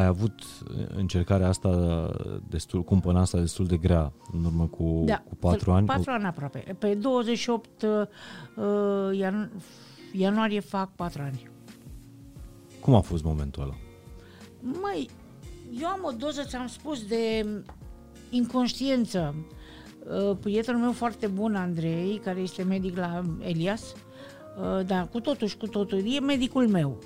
ai avut încercarea asta destul, cumpăna asta destul de grea în urmă cu, Da, cu patru ani. Patru ani aproape. Pe 28 uh, ian- ianuarie fac patru ani. Cum a fost momentul ăla? Măi, eu am o doză, ți-am spus, de inconștiență. Uh, Prietenul meu foarte bun, Andrei, care este medic la Elias, uh, dar cu totul și cu totul, e medicul meu.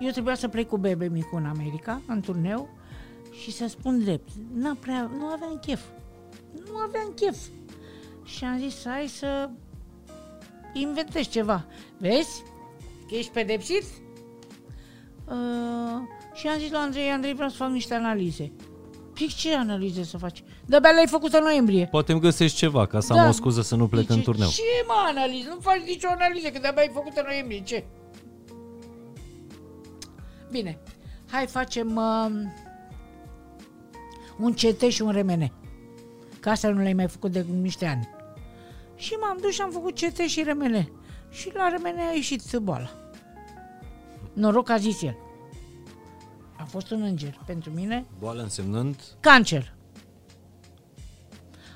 Uh, Eu trebuia să plec cu bebe micu în America, în turneu, și să spun drept, n-a prea, nu aveam chef. Nu aveam chef. Și am zis, hai să inventez ceva. Vezi? Că ești pedepsit? Uh, și am zis la Andrei, Andrei, vreau să fac niște analize. Pic ce analize să faci? De-abia le-ai făcut în noiembrie. Poate îmi găsești ceva ca să Da. am o scuză să nu plec Zice, în turneu. Ce mă analiză? Nu faci nicio analiză, că de-abia ai făcut în noiembrie. Ce? Bine, hai facem uh, un CT și un remene. Că asta nu le-ai mai făcut de niște ani. Și m-am dus și am făcut CT și remene. Și la remene a ieșit boala. Noroc a zis el. A fost un înger pentru mine. Boală însemnând Cancer.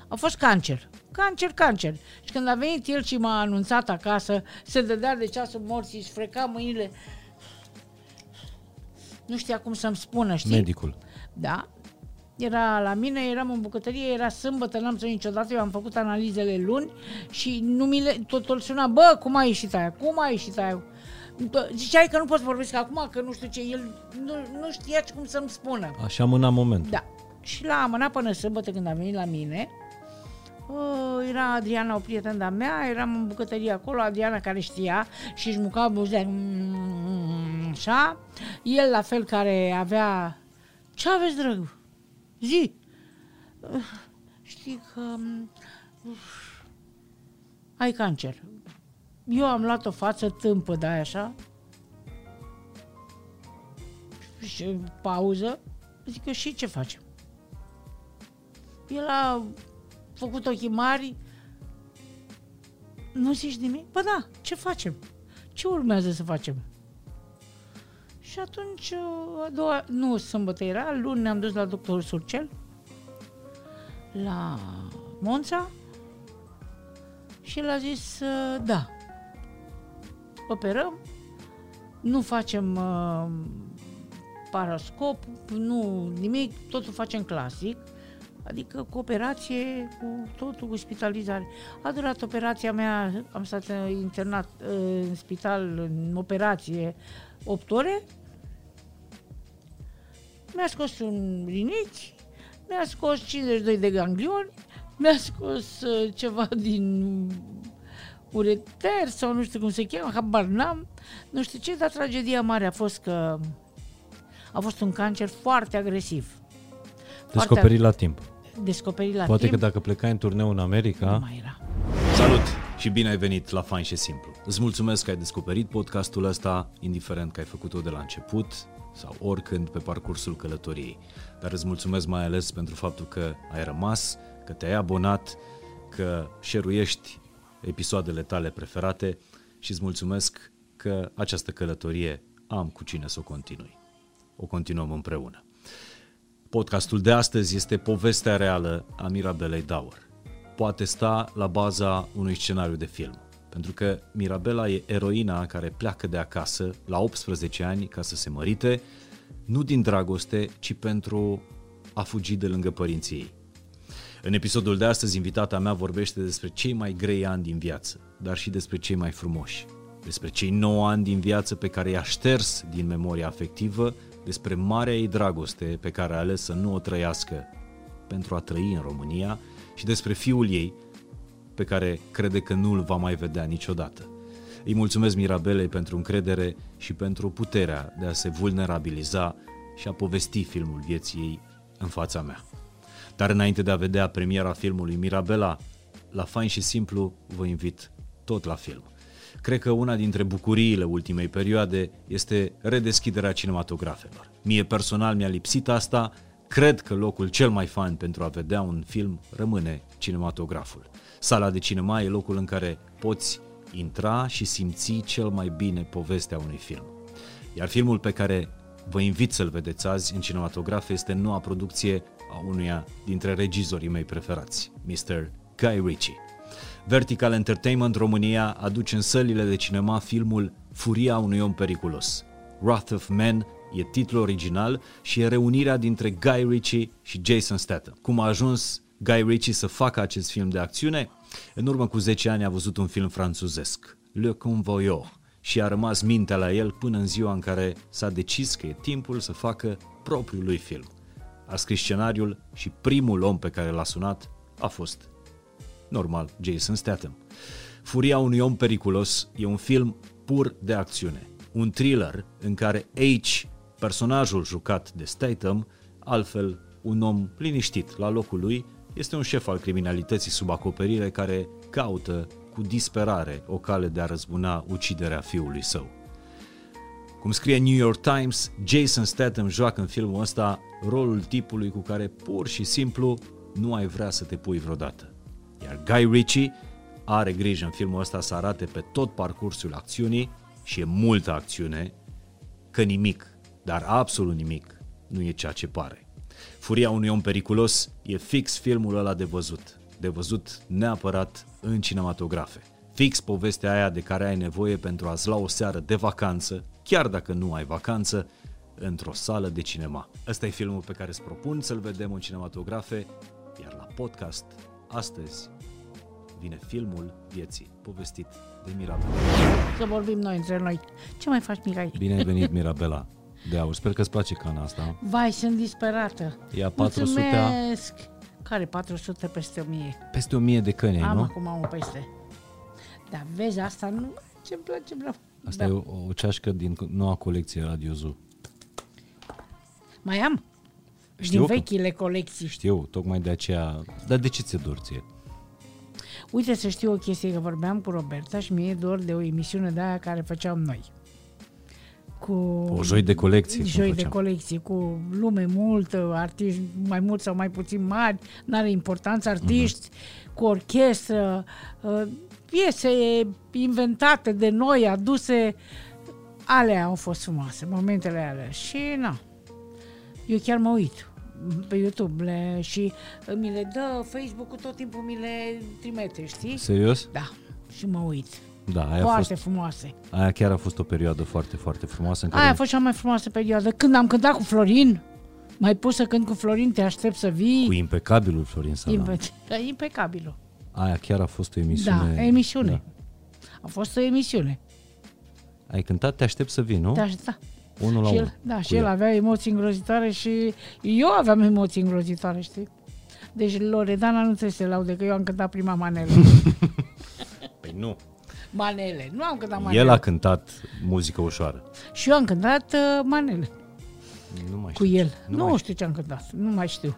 A fost cancer. Cancer, cancer. Și când a venit el și m-a anunțat acasă, se dădea de ceasul morții, își freca mâinile. Nu știa cum să-mi spună, știi? medicul. Da. Era la mine, eram în bucătărie, era sâmbătă, n-am să niciodată, eu am făcut analizele luni și nu mi le, tot îl suna, bă, cum a ieșit aia, cum a ieșit aia? Bă, Ziceai că nu pot să vorbesc acum, că nu știu ce, el nu, nu știa ce cum să-mi spună. Așa mâna moment. Da. Și l-a amânat până sâmbătă când a venit la mine. Uh, era Adriana, o prietenă de-a mea, eram în bucătărie acolo, Adriana care știa și își muca buzea, mm, așa. El la fel care avea... Ce aveți, drăg? Zi! Uh, Știi că... mm, uf, ai cancer. Eu am luat o față tâmpă de aia așa. Și pauză. Zic eu, și ce facem? El a făcut ochii mari. Nu zici nimic? Bă da, ce facem? Ce urmează să facem? Și atunci, a doua, nu sâmbătă era, luni ne-am dus la doctorul Surcel, la Monța, și el a zis, uh, da, operăm, nu facem uh, parascop, nu nimic, totul facem clasic, adică cu operație, cu totul, cu spitalizare. A durat operația mea, am stat uh, internat uh, în spital, în operație, 8 ore. Mi-a scos un rinichi, mi-a scos 52 de ganglioni, mi-a scos uh, ceva din ureter sau nu știu cum se cheamă, habar n-am, nu știu ce, dar tragedia mare a fost că a fost un cancer foarte agresiv. Descoperit la timp. Descoperit la Poate timp. că dacă plecai în turneu în America, Nu mai era. Salut și bine ai venit la Fain și Simplu. Îți mulțumesc că ai descoperit podcastul ăsta, indiferent că ai făcut-o de la început sau oricând pe parcursul călătoriei. Dar îți mulțumesc mai ales pentru faptul că ai rămas, că te-ai abonat, că șeruiești episoadele tale preferate și îți mulțumesc că această călătorie am cu cine să o continui. O continuăm împreună. Podcastul de astăzi este povestea reală a Mirabelei Dauer. Poate sta la baza unui scenariu de film. Pentru că Mirabela e eroina care pleacă de acasă la 18 ani ca să se mărite, nu din dragoste, ci pentru a fugi de lângă părinții ei. În episodul de astăzi, invitata mea vorbește despre cei mai grei ani din viață, dar și despre cei mai frumoși. Despre cei 9 ani din viață pe care i-a șters din memoria afectivă, despre marea ei dragoste pe care a ales să nu o trăiască pentru a trăi în România și despre fiul ei pe care crede că nu îl va mai vedea niciodată. Îi mulțumesc Mirabelei pentru încredere și pentru puterea de a se vulnerabiliza și a povesti filmul vieții ei în fața mea. Dar înainte de a vedea premiera filmului Mirabela, la fain și simplu vă invit tot la film. Cred că una dintre bucuriile ultimei perioade este redeschiderea cinematografelor. Mie personal mi-a lipsit asta, cred că locul cel mai fain pentru a vedea un film rămâne cinematograful. Sala de cinema e locul în care poți intra și simți cel mai bine povestea unui film. Iar filmul pe care vă invit să-l vedeți azi în cinematografe este noua producție a unuia dintre regizorii mei preferați, Mr. Guy Ritchie. Vertical Entertainment România aduce în sălile de cinema filmul Furia unui om periculos. Wrath of Man e titlul original și e reunirea dintre Guy Ritchie și Jason Statham. Cum a ajuns Guy Ritchie să facă acest film de acțiune? În urmă cu 10 ani a văzut un film franțuzesc, Le Convoyeur, și a rămas mintea la el până în ziua în care s-a decis că e timpul să facă propriul lui film. A scris scenariul și primul om pe care l-a sunat a fost, normal, Jason Statham. Furia unui om periculos e un film pur de acțiune, un thriller în care H, personajul jucat de Statham, altfel un om liniștit la locul lui, este un șef al criminalității sub acoperire care caută cu disperare o cale de a răzbuna uciderea fiului său. Cum scrie New York Times, Jason Statham joacă în filmul ăsta rolul tipului cu care pur și simplu nu ai vrea să te pui vreodată. Iar Guy Ritchie are grijă în filmul ăsta să arate pe tot parcursul acțiunii și e multă acțiune, că nimic, dar absolut nimic, nu e ceea ce pare. Furia unui om periculos e fix filmul ăla de văzut, de văzut neapărat în cinematografe. Fix povestea aia de care ai nevoie pentru a-ți lua o seară de vacanță, chiar dacă nu ai vacanță, într-o sală de cinema. Ăsta e filmul pe care îți propun să-l vedem în cinematografe, iar la podcast, astăzi, vine filmul vieții, povestit de Mirabela. Să vorbim noi între noi. Ce mai faci, Mihai? Bine ai venit, Mirabela. De aur. Sper că-ți place cana asta. Vai, sunt disperată. Ea 400 Mulțumesc. Care 400 peste 1000? Peste 1000 de căni ai, Am nu? acum un peste. Dar vezi, asta nu... Ce-mi place, bravo. Asta Da. e o, o ceașcă din noua colecție Radio Zoo. Mai am? Știu Din că- vechile colecții. Știu, tocmai de aceea... Dar de ce ți-e dor ție? Uite să știu o chestie, că vorbeam cu Roberta și mi-e dor de o emisiune de aia care făceam noi. Cu O joi de colecție, cum Joi de făceam. colecție, cu lume multă, artiști mai mulți sau mai puțin mari, n-are importanță, artiști, Mhm. cu orchestră, uh, piese inventate de noi, aduse, alea au fost frumoase, momentele alea. Și na, eu chiar mă uit pe YouTube le, și mi le dă Facebook-ul tot timpul mi le trimite, știi? Serios? Da, și mă uit. Da, aia a, Foarte fost, frumoase. aia chiar a fost o perioadă foarte, foarte frumoasă în care Aia a fost cea mai frumoasă perioadă. Când am cântat cu Florin, mai pus să cânt cu Florin, te aștept să vii. cu impecabilul Florin Salam. Impe- da, impecabilul. Aia chiar a fost o emisiune. Da, emisiune. Da. A fost o emisiune. Ai cântat Te aștept să vii, nu? Da, da. Unul la și el, unul. da, cu și el ea. avea emoții îngrozitoare și eu aveam emoții îngrozitoare, știi? Deci Loredana nu trebuie să se laude că eu am cântat prima manele. Păi nu. manele. Nu am cântat manele. El a cântat muzică ușoară. Și eu am cântat uh, manele Nu mai cu știu. el. Nu, mai nu știu ce am cântat, nu mai știu.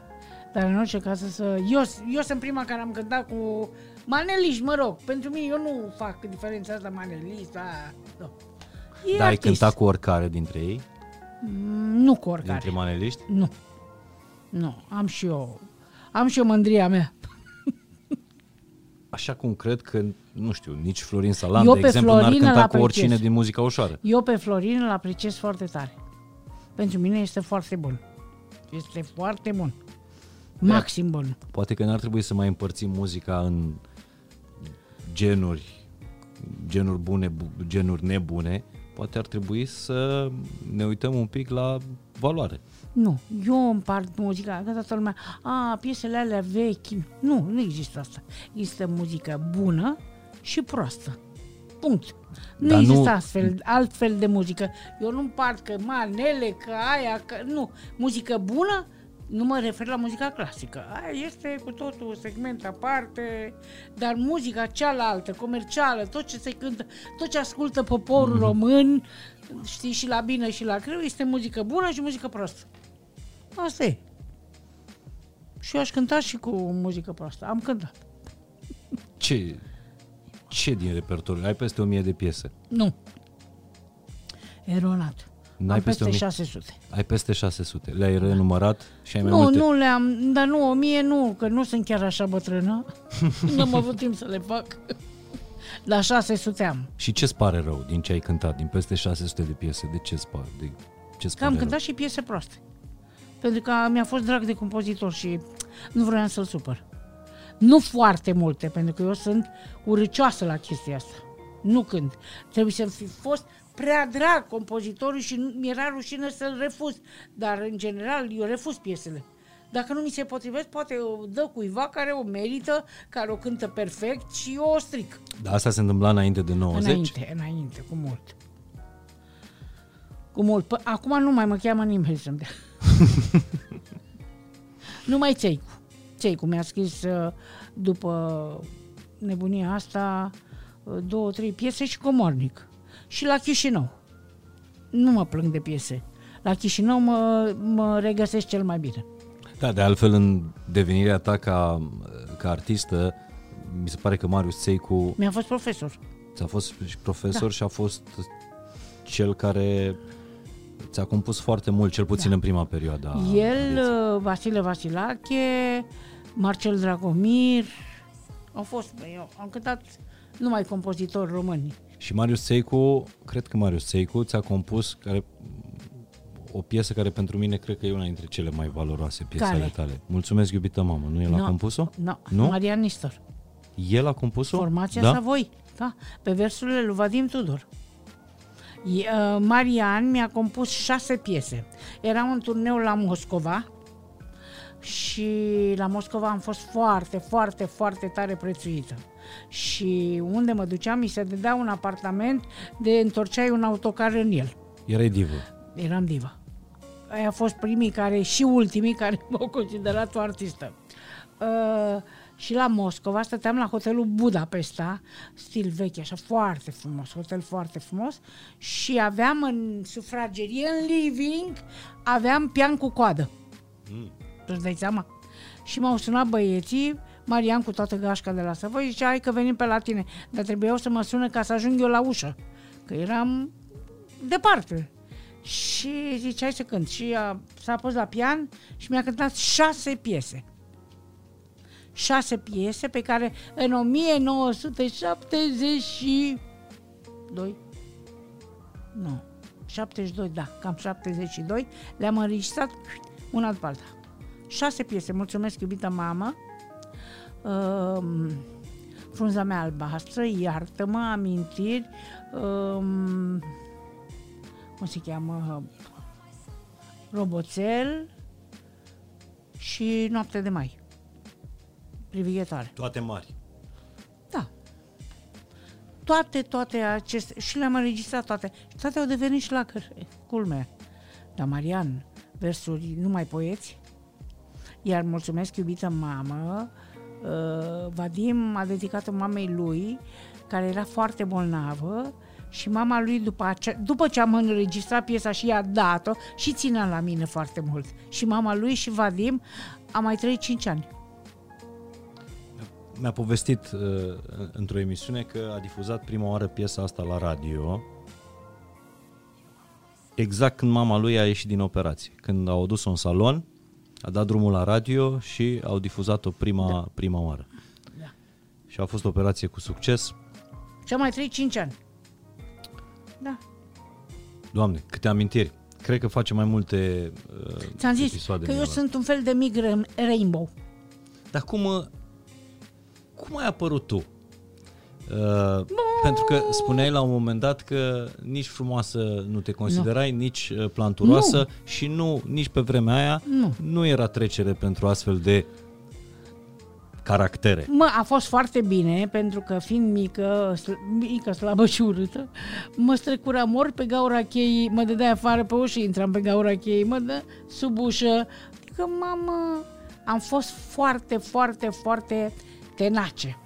Dar în orice caz să... Eu, eu sunt prima care am cântat cu maneliști, mă rog. Pentru mine, eu nu fac diferența asta manelist, da, nu. E Dar ai artist. cântat cu oricare dintre ei? Mm, Nu cu oricare. Dintre maneliști? Nu. Nu, am și eu. Am și eu mândria mea. Așa cum cred că, nu știu, nici Florin Salam, Eu de pe exemplu, n-ar Florin îl cânta cu apreciez. oricine din muzica ușoară. Eu pe Florin îl apreciez foarte tare. Pentru mine este foarte bun. Este foarte bun. Maxim bun. Poate că n-ar trebui să mai împărțim muzica în genuri, genuri bune, bu- genuri nebune. Poate ar trebui să ne uităm un pic la valoare. Nu, eu împart muzica, că toată lumea, a, piesele alea vechi. Nu, nu există asta. Există muzică bună și proastă. Punct. Nu Dar există nu- astfel, altfel de muzică. Eu nu împart că manele, că aia, că... Nu. Muzică bună, nu mă refer la muzica clasică. Aia este cu totul un segment aparte, dar muzica cealaltă, comercială, tot ce se cântă, tot ce ascultă poporul Mhm. român, știi, și la bine și la greu, este muzică bună și muzică proastă. Asta e. Și eu aș cânta și cu muzică proastă. Am cântat. Ce, ce din repertoriu? Ai peste 1000 de piese. Nu. Eronat. N-ai Am peste peste 1000. 600. Ai peste 600. Le-ai renumărat și ai mai Nu, multe? nu le-am, dar nu, o mie nu, că nu sunt chiar așa bătrână. nu am avut timp să le fac. La 600 am. Și ce-ți pare rău din ce ai cântat, din peste 600 de piese? De ce-ți pare? De ce Că am cântat și piese proaste. Pentru că mi-a fost drag de compozitor și nu vreau să-l supăr. Nu foarte multe, pentru că eu sunt urâcioasă la chestia asta. Nu când. Trebuie să fi fost prea drag compozitorul și mi-era rușine să-l refuz. Dar, în general, eu refuz piesele. Dacă nu mi se potrivesc, poate o dă cuiva care o merită, care o cântă perfect și eu o stric. Dar asta se întâmpla înainte de 90? Înainte, înainte, cu mult. Cu mult. P- acum nu mai mă cheamă nimeni să-mi dea. Numai Țeicu. Țeicu mi-a scris uh, după nebunia asta uh, două, trei piese și comornic. Și la Chișinău. Nu mă plâng de piese. La Chișinău mă, mă regăsesc cel mai bine. Da, de altfel în devenirea ta ca, ca artistă, mi se pare că Marius Țeicu Mi-a fost profesor. ți-a fost și profesor Da. și a fost cel care ți-a compus foarte mult, cel puțin Da. în prima perioadă. a El, vieții. uh, Vasile Vasilache, Marcel Dragomir, au fost, bă, eu am cântat numai compozitori români. Și Marius Țeicu, cred că Marius Țeicu ți-a compus care, o piesă care pentru mine cred că e una dintre cele mai valoroase piese Care? ale tale. Mulțumesc, iubita mamă. Nu el a No, compus-o? No, Nu? Marian Nistor. El a compus-o? Formația da? Savoi, da, pe versurile lui Vadim Tudor. E, uh, Marian mi-a compus șase piese. Eram în turneu la Moscova și la Moscova am fost foarte, foarte, foarte tare prețuită. Și unde mă duceam, mi se dădea un apartament de întorceai un autocar în el. Erai divă. Eram diva. Aia au fost primii care și ultimii care m-au considerat o artistă. Uh, și la Moscova stăteam la hotelul Budapesta, stil vechi, așa foarte frumos, hotel foarte frumos și aveam în sufragerie, în living, aveam pian cu coadă. Mm. Îți dai seama? Și m-au sunat băieții, Marian cu toată gașca de la Săvoi, și zicea, hai că venim pe la tine. Dar trebuiau să mă sună ca să ajung eu la ușă, că eram departe. Și zice, hai să cânt. Și a, s-a pus la pian și mi-a cântat șase piese. Șase piese pe care în 1972 nu, 72, da, cam 72, le-am înregistrat una după alta. Șase piese, mulțumesc iubita mamă, um, frunza mea albastră, iartă-mă, amintiri, um, cum se cheamă, roboțel și noapte de mai. Privighetoare. Toate mari. Da. Toate, toate aceste, și le-am înregistrat toate. Și toate au devenit șlacări, culmea. Dar Marian, versuri numai poeți, iar mulțumesc iubită mamă, uh, Vadim a dedicat-o mamei lui, care era foarte bolnavă, și mama lui, după, acea, după ce am înregistrat piesa și i-a dat-o, și ținea la mine foarte mult. Și mama lui și Vadim a mai trăit 5 ani. Mi-a povestit uh, într-o emisiune că a difuzat prima oară piesa asta la radio exact când mama lui a ieșit din operație. Când au adus-o în salon, a dat drumul la radio și au difuzat-o prima, da. prima oară. Da. Și a fost o operație cu succes. Și am mai trăit 5 ani. Da. Doamne, câte amintiri. Cred că face mai multe uh, Ți-am zis episoade că din eu ăla. sunt un fel de mic ra- rainbow. Dar cum, uh, cum ai apărut tu? Uh, pentru că spuneai la un moment dat că nici frumoasă nu te considerai, nu. nici uh, planturoasă nu. și nu, nici pe vremea aia Nu. nu era trecere pentru astfel de caractere. Mă, a fost foarte bine, pentru că fiind mică, sl- mică, slabă și urâtă, mă strecura mor pe gaura cheii, mă dădea afară pe ușă, intram pe gaura cheii, mă dă sub ușă. Adică, mamă, am fost foarte, foarte, foarte tenace.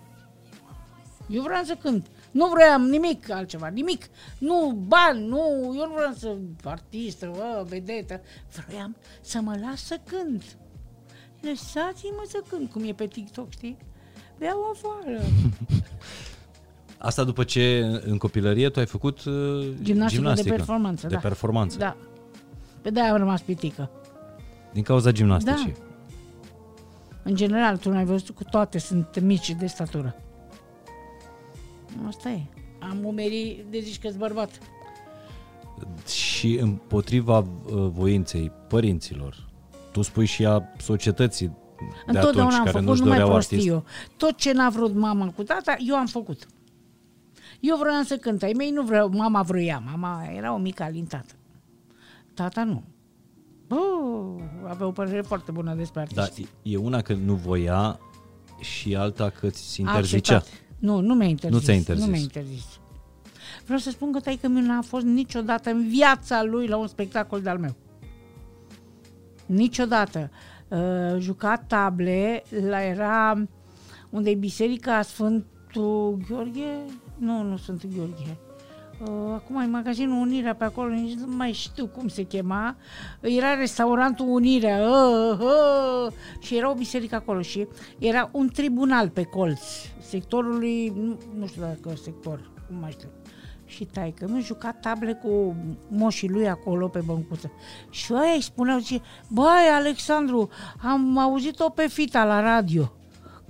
Eu vreau să cânt. Nu vreau nimic altceva, nimic. Nu bani, nu, eu nu vreau să artistă, bă, vedetă. Vreau să mă las să cânt. Lăsați-mă să cânt, cum e pe TikTok, știi? Beau afară. Asta după ce în copilărie tu ai făcut uh, Gimnastică, gimnastică de performanță, de da. performanță. Da. Pe de am rămas pitică. Din cauza gimnasticii. Da. În general, tu n-ai văzut cu toate sunt mici de statură. Asta e. Am umerii de zici că bărbat. Și împotriva uh, voinței părinților, tu spui și a societății de Întotdeauna atunci am care făcut nu-și numai doreau prostii artist. eu. Tot ce n-a vrut mama cu tata, eu am făcut. Eu vreau să cânt. Ai mei nu vreau, mama vroia. Mama era o mică alintată. Tata nu. Bă, avea o părere foarte bună despre Da, artiști. e una că nu voia și alta că ți A interzicea. acceptat. Nu, nu mi-a interzis. Nu ți-a interzis. Nu mi-a interzis. Vreau să spun că taică meu n-a fost niciodată în viața lui la un spectacol de-al meu. Niciodată. Uh, juca table, la era unde e biserica Sfântul Gheorghe? Nu, nu Sfântul Gheorghe. Uh, acum e magazinul Unirea pe acolo, nici nu mai știu cum se chema. Era restaurantul Unirea uh, uh, și era o biserică acolo și era un tribunal pe colț sectorului, nu, nu știu dacă sector, nu mai știu. Și taică mi juca table cu moșii lui acolo pe băncuță. Și ăia îi spuneau, zice, băi, Alexandru, am auzit-o pe fita la radio,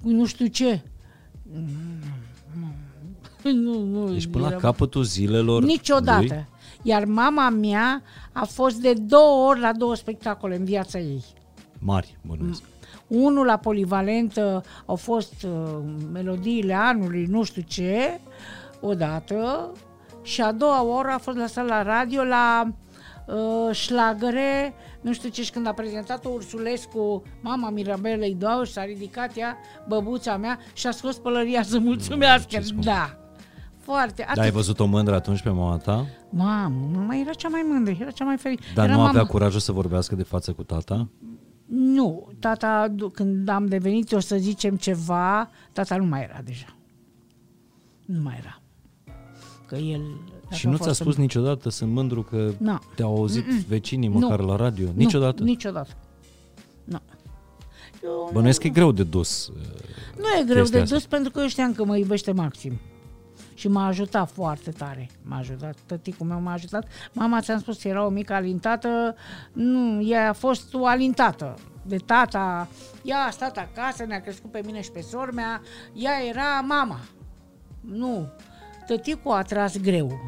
cu nu știu ce. Nu, nu, Deci până la era- capătul zilelor Niciodată. lui, Iar mama mea a fost de două ori la două spectacole în viața ei. mari, bănuiesc. Unul la polivalentă au fost uh, melodiile anului, nu știu ce, odată, și a doua oră a fost la sala radio la uh, șlagăre, nu știu ce, și când a prezentat-o Ursulescu, mama Mirabelei Doau, și s-a ridicat ea, băbuța mea, și a scos pălăria să mulțumească. ce scump. Da. Foarte. Dar ai văzut o mândră atunci pe mama ta? Mamă, mama era cea mai mândră, era cea mai fericită. Dar era nu avea mama. curajul să vorbească de față cu tata? Nu, tata, du- când am devenit, o să zicem ceva, tata nu mai era deja. Nu mai era. Că el... dacă și a nu ți-a fost spus în- niciodată, sunt mândru că Nu. te-au auzit vecinii Nu. măcar la radio? Niciodată? Nu, niciodată. Nu. Eu Bănuiesc că e greu de dus. uh, Nu e greu chestia de asta. dus pentru că eu știam că mă iubește maxim. Și m-a ajutat foarte tare. M-a ajutat, tăticul meu m-a ajutat. Mama, ți-am spus, era o mică alintată. Nu, ea a fost o alintată de tata. Ea a stat acasă, ne-a crescut pe mine și pe sora mea. Ea era mama. Nu. Tăticul a tras greu.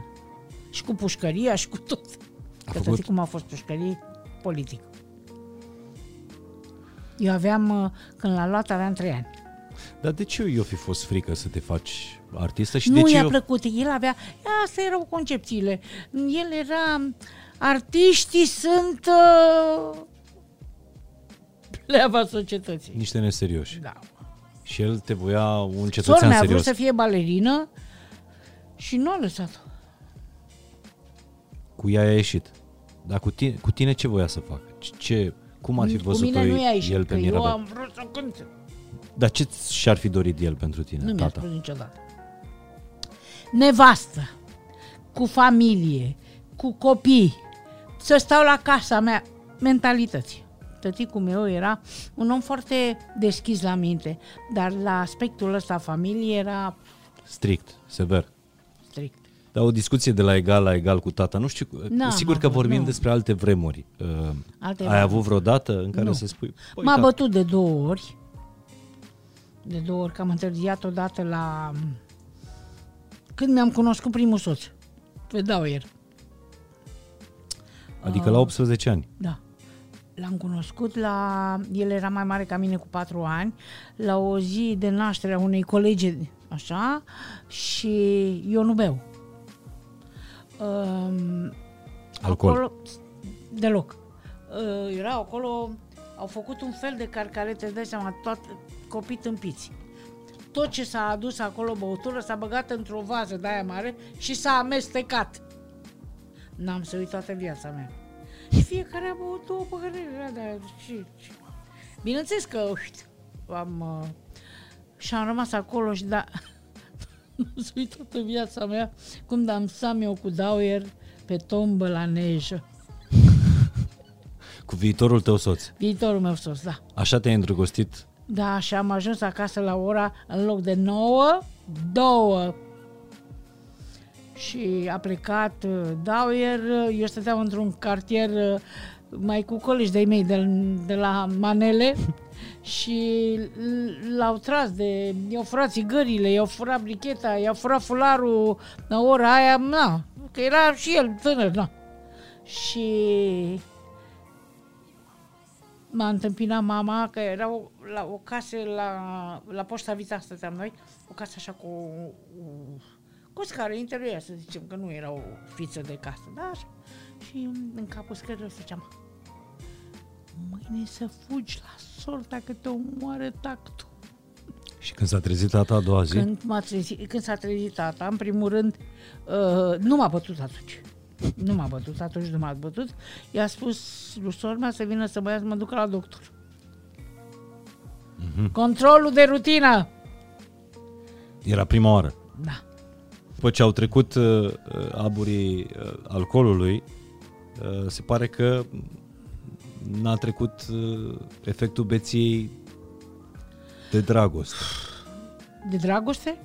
Și cu pușcăria și cu tot. Că făcut- tăticul m-a fost pușcărie politic. Eu aveam, uh, când l-a luat, aveam trei ani. Dar de ce i-o fi fost frică să te faci artistă și nu de ce i-a eu... plăcut. El avea... Asta erau concepțiile. El era... Artiștii sunt... Uh, pleava societății. niște neserioși? Da. Și el te voia un Sora cetățean mea a vrut serios. să fie balerină și nu a lăsat. Cu ea a ieșit. Dar cu tine, cu tine ce voia să facă? Ce- Ce, cum ar fi Cu văzut-o mine nu i-a ieșit, el că pe eu Mirabel? am vrut să cânt. Dar ce și-ar fi dorit el pentru tine, Nu mi-a tata? spus niciodată. Nevastă, cu familie, cu copii, să stau la casa mea, mentalități. Tăticul meu era un om foarte deschis la minte, dar la aspectul ăsta familie era Strict, sever. strict. Dar o discuție de la egal la egal cu tata, nu știu, N-am sigur că avut, vorbim nu. despre alte vremuri. Uh, Alte ai vremuri. avut vreodată în care Nu. să spui, păi, M-a da, bătut de două ori. De două ori, că am întârziat odată la... Când mi-am cunoscut primul soț. Pe Dauer. adică la 18 ani. Da. L-am cunoscut la... El era mai mare ca mine cu patru ani, la o zi de naștere a unei colege, așa, și eu nu beau. Um, Alcool. Acolo, deloc. Uh, erau acolo, au făcut un fel de carcarete, îți dai seama, tot copii tâmpiți. Tot ce s-a adus acolo, băutură, s-a băgat într-o vază de aia mare și s-a amestecat. N-am să uit toată viața mea. Și fiecare a băut două păhărele de și, și... Bineînțeles că, uite, am... Uh, și am rămas acolo și da... Nu să uit toată viața mea cum dansam eu cu Dauer pe tombă la nejă. Cu viitorul tău soț. Viitorul meu sos, da. Așa te-ai îndrăgostit Da, și am ajuns acasă la ora, în loc de 9, 2. Și a plecat uh, Dauer, uh, eu stăteam într-un cartier uh, mai cu colegi de-ai mei de, de la Manele și l-au tras de... i-au furat țigările, i-au furat bricheta, i-au furat fularul la ora aia, na, că era și el tânăr, na. Și m-a întâmpinat mama, că era o, la o casă la, la Poșta Vita, stăteam noi, o casă așa cu cu o scară interioară, să zicem, că nu era o fiță de casă, da? Și în capul scărilor făceam mâine să fugi la sorta că te omoară tactul. Și când s-a trezit tata a doua zi? Când, m-a trezit, când s-a trezit tata, în primul rând, uh, nu m-a bătut atunci. Nu m-a bătut, atunci nu m-a bătut. I-a spus lui sorma să vină să mă ia să mă duc la doctor. Mm-hmm. Controlul de rutină. Era prima oară. Da. După ce au trecut uh, aburii uh, alcoolului, uh, se pare că n-a trecut uh, efectul beției de dragoste. De dragoste?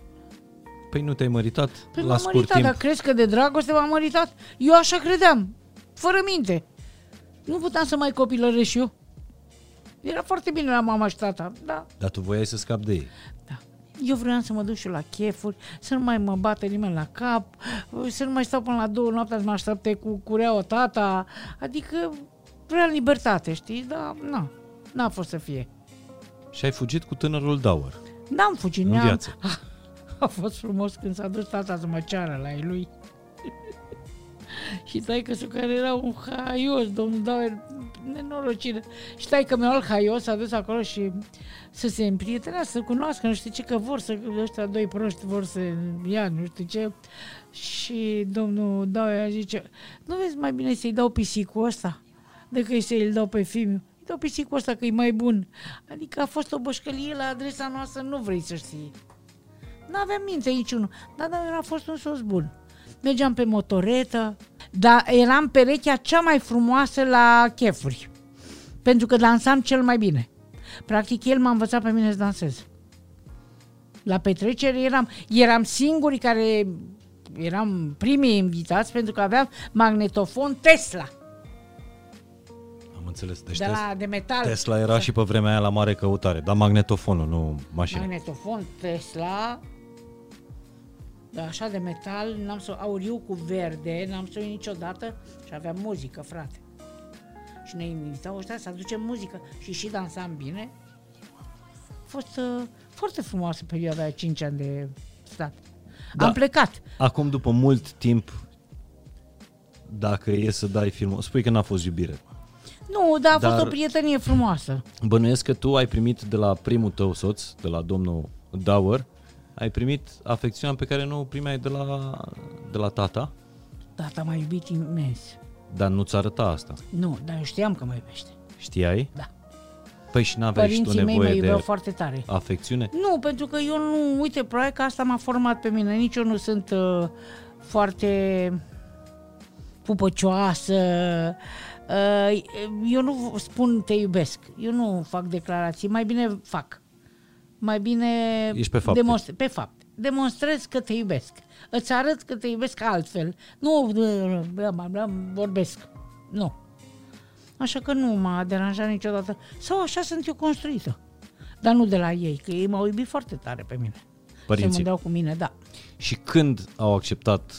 Păi nu te-ai măritat păi la scurt măritat, timp? Dar crezi că de dragoste m-am măritat? Eu așa credeam, fără minte. Nu puteam să mai copilăresc eu. Era foarte bine la mama și tata, da. Dar tu voiai să scapi de ei. Da. Eu vreau să mă duc și la chefuri, să nu mai mă bate nimeni la cap, să nu mai stau până la două noaptea să mă aștepte cu cureaua tata. Adică vrea libertate, știi? Dar nu, n-a fost să fie. Și ai fugit cu tânărul Dauer. N-am fugit, în neam. viață. A, a fost frumos când s-a dus tata să mă ceară la ei lui. și tai că care era un haios, domnul Dauer, nenorocire. Și tai că mi-a haios, s-a dus acolo și să se împrietenească, să cunoască, nu știu ce, că vor să, ăștia doi proști vor să ia, nu știu ce. Și domnul Dauer zice, nu vezi mai bine să-i dau pisicul ăsta? decât să îl dau pe film. Îi dau pisicul ăsta că e mai bun. Adică a fost o bășcălie la adresa noastră, nu vrei să știi. Nu aveam minte niciunul, dar dar a fost un sos bun. Mergeam pe motoretă, dar eram perechea cea mai frumoasă la chefuri. Pentru că dansam cel mai bine. Practic, el m-a învățat pe mine să dansez. La petrecere eram, eram singurii care eram primii invitați pentru că aveam magnetofon Tesla înțeles. Deci de, la, de metal. Tesla era și pe vremea aia la mare căutare, dar magnetofonul, nu mașina. Magnetofon, Tesla, da, așa de metal, n-am să auriu cu verde, n-am să niciodată și aveam muzică, frate. Și ne invitau ăștia să aducem muzică și și dansam bine. A fost uh, foarte frumoasă perioada aia, 5 ani de stat. Da. Am plecat. Acum, după mult timp, dacă e să dai filmul, spui că n-a fost iubire. Nu, dar a Dar fost o prietenie frumoasă. Bănuiesc că tu ai primit de la primul tău soț, de la domnul Dauer, ai primit afecțiunea pe care nu o primeai de la, de la tata? Tata m-a iubit imens. Dar nu-ți arăta asta? Nu, dar eu știam că mă iubește. Știai? Da. Păi și n-aveai și tu nevoie mei mă de foarte tare. afecțiune? Nu, pentru că eu nu, uite, probabil că asta m-a format pe mine. Nici eu nu sunt uh, foarte pupăcioasă, Uh, eu nu spun te iubesc, eu nu fac declarații, mai bine fac. Mai bine Ești pe fapte. Demonstre, pe fapt. Demonstrez că te iubesc. Îți arăt că te iubesc altfel. Nu vorbesc. Nu. Așa că nu m-a deranjat niciodată. Sau așa sunt eu construită. Dar nu de la ei, că ei m-au iubit foarte tare pe mine. Părinții. Se mândeau cu mine, da. Și când au acceptat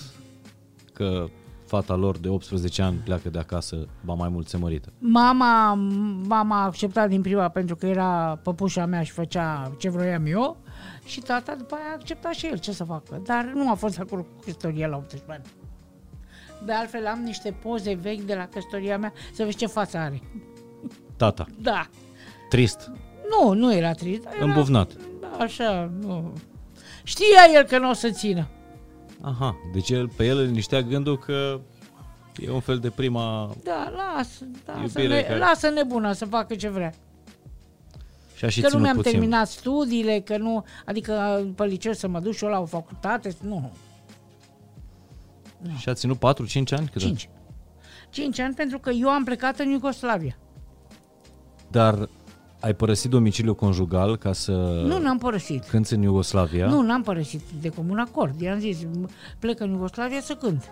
că fata lor de 18 ani pleacă de acasă, ba mai mult se mărită. Mama, mama a acceptat din prima pentru că era păpușa mea și făcea ce vroiam eu și tata după aia a acceptat și el ce să facă. Dar nu a fost acolo cu căsătoria la 18 ani. De altfel am niște poze vechi de la căsătoria mea să vezi ce față are. Tata. Da. Trist. Nu, nu era trist. Era, Îmbuvnat. Da, așa, nu. Știa el că nu o să țină. Aha, deci el, pe el îl liniștea gândul că e un fel de prima Da, lasă, lasă, iubire ne, care... lasă nebuna să facă ce vrea. Și a și că nu mi-am puțin. terminat studiile, că nu, adică pe liceu să mă duc și eu la o facultate, nu. nu. Și a ținut 4-5 ani? Cât 5. 5 ani pentru că eu am plecat în Iugoslavia. Dar ai părăsit domiciliul conjugal ca să... Nu, n-am părăsit. Cânți în Iugoslavia? Nu, n-am părăsit de comun acord. I-am zis, plec în Iugoslavia să cânt.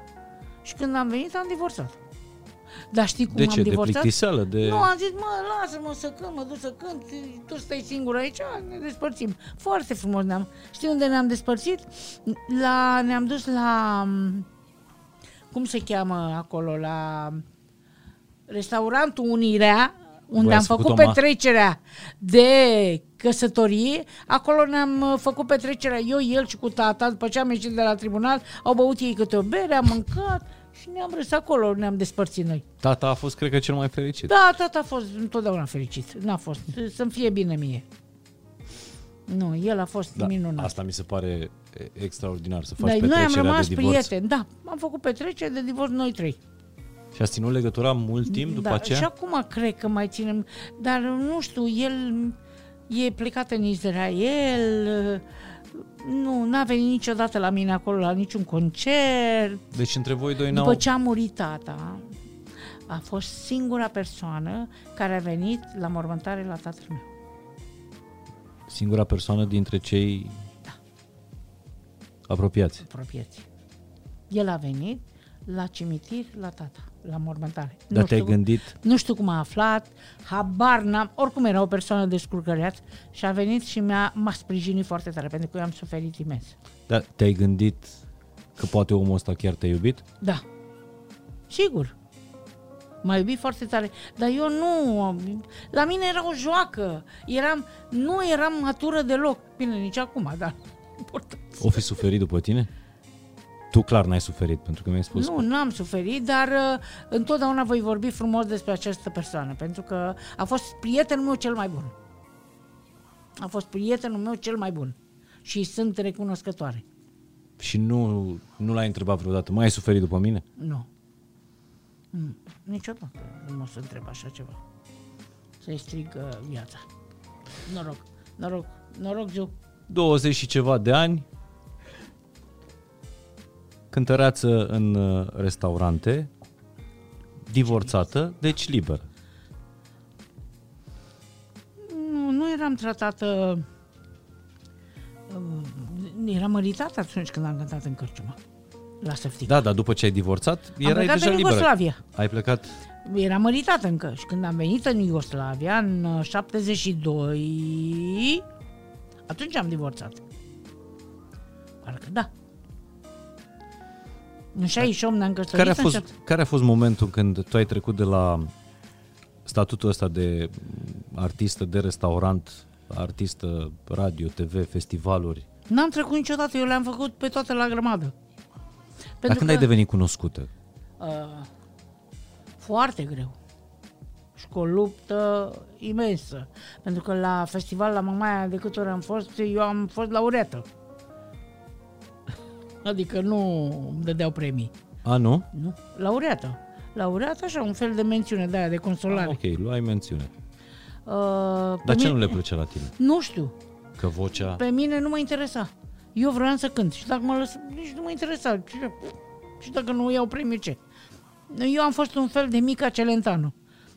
Și când am venit, am divorțat. Dar știi cum De am ce? De divorțat? plictiseală? De... Nu, am zis, mă, lasă-mă să cânt, mă duc să cânt, tu stai singur aici, ne despărțim. Foarte frumos ne-am... Știi unde ne-am despărțit? La, ne-am dus la... Cum se cheamă acolo? La restaurantul Unirea, unde Voi am ați făcut făcut o ma- petrecerea de căsătorie. Acolo ne-am uh, făcut petrecerea eu, el și cu tata. După ce am ieșit de la tribunal, au băut ei câte o bere, am mâncat și ne-am râs acolo, ne-am despărțit noi. Tata a fost, cred că, cel mai fericit. Da, tata a fost întotdeauna fericit. N-a fost. Să-mi fie bine mie. Nu, el a fost Da, minunat. asta mi se pare e, extraordinar, să faci Dar noi am petrecerea rămas de divorț. prieteni. Da, am făcut petrecere de divorț noi trei. Și ați ținut legătura mult timp după da, aceea? Și acum cred că mai ținem, dar nu știu, el e plecat în Israel, nu, n-a venit niciodată la mine acolo la niciun concert. Deci între voi doi După n-au... ce a murit tata, a fost singura persoană care a venit la mormântare la tatăl meu. Singura persoană dintre cei Da. apropiați. apropiați. El a venit la cimitir la tata, la mormântare. Dar nu te-ai știu, gândit, Nu știu cum a aflat, habar n-am, oricum era o persoană descurcăreață și a venit și mi-a, m-a sprijinit foarte tare, pentru că eu am suferit imens. da, te-ai gândit că poate omul ăsta chiar te-a iubit? Da, sigur. M-a iubit foarte tare, dar eu nu, la mine era o joacă, eram, nu eram matură deloc, bine, nici acum, dar important. O fi suferit după tine? Tu clar n-ai suferit, pentru că mi-ai spus. Nu, nu am suferit, dar uh, întotdeauna voi vorbi frumos despre această persoană, pentru că a fost prietenul meu cel mai bun. A fost prietenul meu cel mai bun și sunt recunoscătoare. Și nu, nu l-ai întrebat vreodată, mai ai suferit după mine? Nu. Mm, Niciodată nu mă să întreb așa ceva. Să-i strig uh, viața. Noroc, noroc, noroc, Giu. 20 și ceva de ani, cântăreață în uh, restaurante, divorțată, deci liberă. Nu, nu eram tratată... uh, Eram măritată atunci când am cântat în Cârciumă. La Săftic. Da, dar după ce ai divorțat, Am erai plecat deja în liberă. Iugoslavia. Ai plecat Era măritată încă și când am venit în Iugoslavia, în uh, 72, atunci am divorțat. Parcă da. În 68 ne-am căsătorit. Care a, în fost, șapte- care a fost momentul când tu ai trecut de la statutul ăsta de artistă de restaurant, artistă radio, TV, festivaluri, N-am trecut niciodată, eu le-am făcut pe toate la grămadă. dar când ai devenit cunoscută? Uh, foarte greu. Și cu o luptă imensă. Pentru că la festival la Mamaia, de câte ori am fost, eu am fost laureată. Adică nu îmi dădeau premii. A, nu? Nu? Laureată. Laureată, așa, un fel de mențiune de aia, de consolare. Ah, ok, luai mențiune. Uh, pe Dar ce mine- nu le plăcea la tine? Nu știu. Că vocea... Pe mine nu mă interesa. Eu vreau să cânt și dacă mă lăs, nici nu mă interesa. Ce- Și dacă nu iau premiu, ce? Eu am fost un fel de mica Celentano.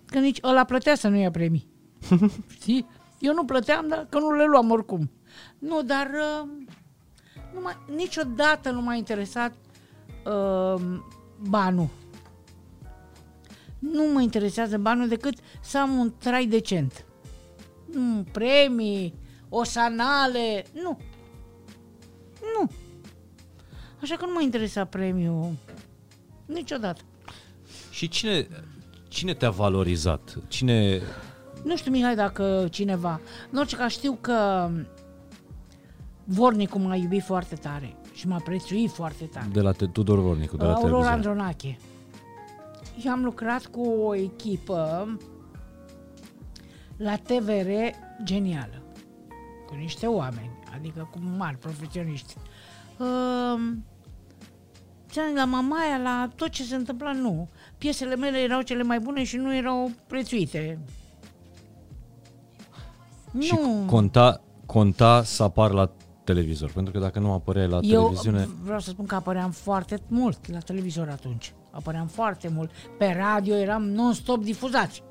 Că nici ăla plătea să nu ia premii. Știi? Eu nu plăteam, dar că nu le luam oricum. Nu, dar uh, nu m-a, niciodată nu m-a interesat uh, banul. Nu mă interesează banul decât să am un trai decent. Nu, premii, osanale, nu. Nu. Așa că nu mă interesa premiul niciodată. Și cine, cine te-a valorizat? Cine... Nu știu, Mihai, dacă cineva... În orice caz știu că Vornicul m-a iubit foarte tare și m-a prețuit foarte tare. De la te, Tudor Vornicu, de la Aurora televiziune. Andronache. Eu am lucrat cu o echipă la TVR genială, cu niște oameni, adică cu mari profesioniști. Uh, la Mamaia, la tot ce se întâmpla, nu. Piesele mele erau cele mai bune și nu erau prețuite. Și nu. conta, conta să apar la televizor, pentru că dacă nu apăreai la Eu televiziune... vreau să spun că apăream foarte mult la televizor atunci. Apăream foarte mult. Pe radio eram non-stop difuzați.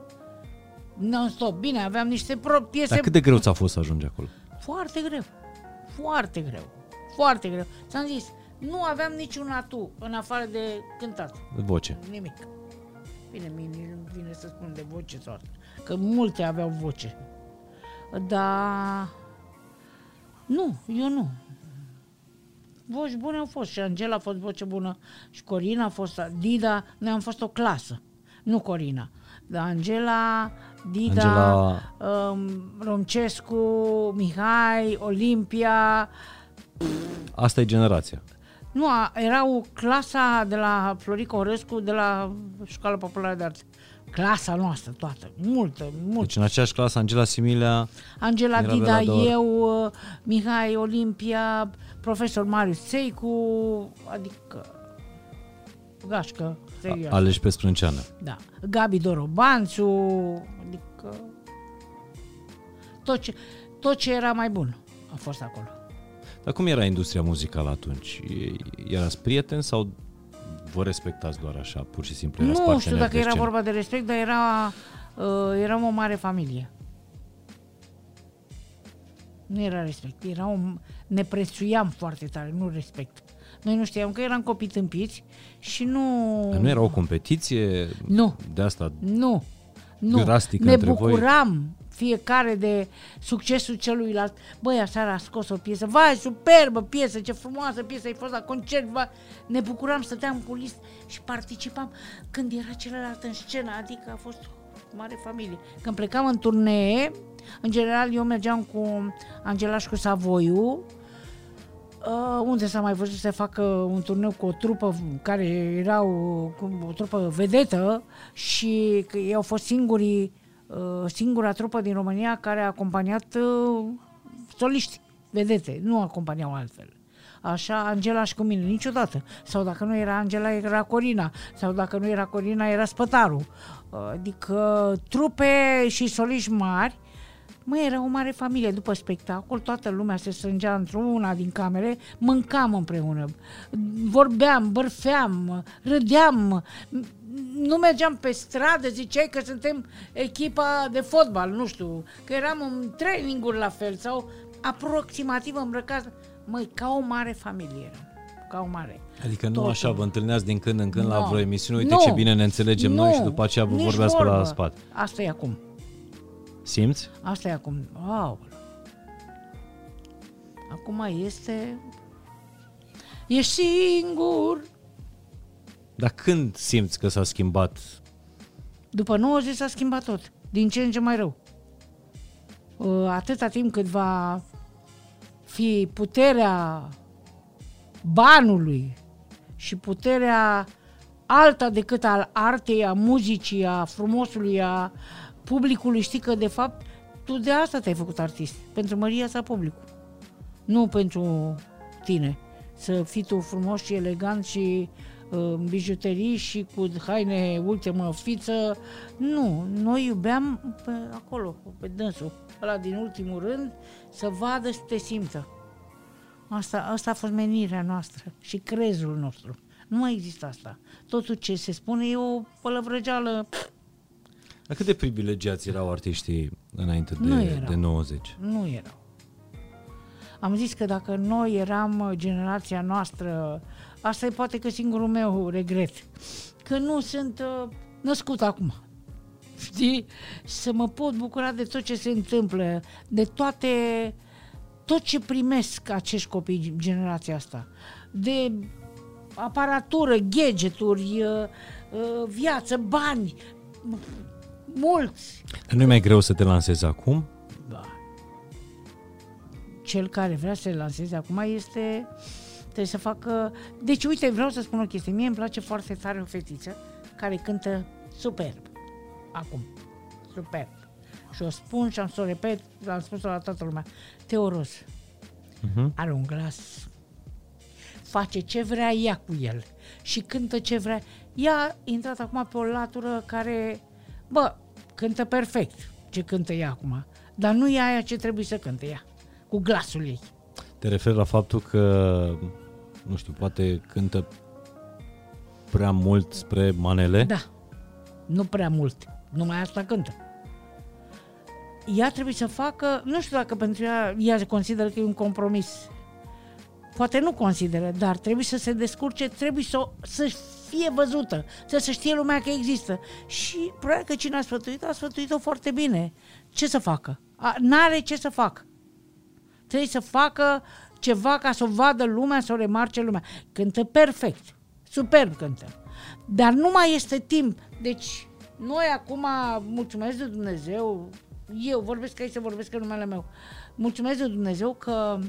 Non-stop. Bine, aveam niște pro- piese Dar cât de greu ți-a fost să ajungi acolo? foarte greu. Foarte greu. Foarte greu. Ți-am zis, nu aveam niciun atu în afară de cântat. Voce. Nimic. Bine, mie nu vine să spun de voce sau că multe aveau voce. Dar nu, eu nu. Voci bune au fost și Angela a fost voce bună și Corina a fost, Dida, noi am fost o clasă, nu Corina. Dar Angela, Dida, Angela... Um, Romcescu, Mihai, Olimpia. Asta e generația. Nu, erau clasa de la Florica Orescu, de la Școala Populară de Arte. Clasa noastră toată, multă, multă. Deci în aceeași clasă Angela Similea... Angela Dida, eu, uh, Mihai Olimpia, profesor Marius Seicu, adică gașcă, serios. Aleși pe sprânceană. Da. Gabi Dorobanțu, adică tot ce, tot ce era mai bun a fost acolo. Dar cum era industria muzicală atunci? Erați prieteni sau vă respectați doar așa, pur și simplu? Nu știu dacă era vorba de respect, dar era, uh, eram o mare familie. Nu era respect, era o, ne prețuiam foarte tare, nu respect. Noi nu știam că eram copii tâmpiți și nu... Dar nu era o competiție nu. de asta nu. Nu. drastică ne între bucuram voi? Fiecare de succesul celuilalt. Băi, aseară a scos o piesă, vai, superbă piesă, ce frumoasă piesă, ai fost la concert, vai. Ne bucuram, stăteam cu list și participam când era celălalt în scenă, adică a fost o mare familie. Când plecam în turnee, în general eu mergeam cu Angelaș și cu Savoiu, Uh, unde s-a mai văzut să se facă un turneu cu o trupă care erau cu o trupă vedetă și că ei au fost singurii Uh, singura trupă din România care a acompaniat uh, soliști, vedete, nu acompaniau altfel. Așa, Angela și cu mine, niciodată. Sau dacă nu era Angela, era Corina. Sau dacă nu era Corina, era Spătaru. Uh, adică trupe și soliști mari Măi, era o mare familie. După spectacol, toată lumea se strângea într-una din camere, mâncam împreună, vorbeam, bărfeam, râdeam, nu mergeam pe stradă, ziceai că suntem echipa de fotbal, nu știu, că eram în traininguri la fel sau aproximativ îmbrăcați. Măi, ca o mare familie eram ca o mare. Adică nu Totul. așa vă întâlneați din când în când no. la vreo emisiune, uite no. ce bine ne înțelegem no. noi și după aceea vă Nici vorbeați vorbă. pe la spate. Asta e acum. Simți? Asta e acum. Wow. Acum este... E singur. Dar când simți că s-a schimbat? După 90 s-a schimbat tot. Din ce în ce mai rău. Uh, atâta timp cât va fi puterea banului și puterea alta decât al artei, a muzicii, a frumosului, a publicului, știi că de fapt tu de asta te-ai făcut artist, pentru Maria sa publicul, nu pentru tine. Să fii tu frumos și elegant și uh, bijuterii și cu haine ultimă fiță. Nu, noi iubeam pe acolo, pe dânsul, ăla din ultimul rând, să vadă să te simtă. Asta, asta a fost menirea noastră și crezul nostru. Nu mai există asta. Totul ce se spune e o pălăvrăgeală dar cât de privilegiați erau artiștii înainte de, nu erau. de 90? Nu erau. Am zis că dacă noi eram generația noastră, asta e poate că singurul meu regret, că nu sunt uh, născut acum. Știi? Să mă pot bucura de tot ce se întâmplă, de toate, tot ce primesc acești copii, generația asta. De aparatură, gadgeturi, uh, uh, viață, bani, mulți. Nu e mai greu să te lansezi acum? Da. Cel care vrea să se lanseze acum este trebuie să facă... Deci, uite, vreau să spun o chestie. Mie îmi place foarte tare o fetiță care cântă superb. Acum. Superb. Și o spun și am să o repet, am spus-o la toată lumea. Teoros. Uh-huh. Are un glas. Face ce vrea ea cu el. Și cântă ce vrea. Ea a intrat acum pe o latură care Bă, cântă perfect ce cântă ea acum, dar nu e aia ce trebuie să cânte ea, cu glasul ei. Te referi la faptul că, nu știu, poate cântă prea mult spre manele? Da, nu prea mult, numai asta cântă. Ea trebuie să facă, nu știu dacă pentru ea, ea se consideră că e un compromis. Poate nu consideră, dar trebuie să se descurce, trebuie să, să fie văzută, trebuie să știe lumea că există. Și probabil că cine a sfătuit, a sfătuit-o foarte bine. Ce să facă? A, n-are ce să facă. Trebuie să facă ceva ca să o vadă lumea, să o remarce lumea. Cântă perfect, superb cântă. Dar nu mai este timp. Deci, noi acum, mulțumesc de Dumnezeu, eu vorbesc aici să vorbesc în numele meu, mulțumesc de Dumnezeu că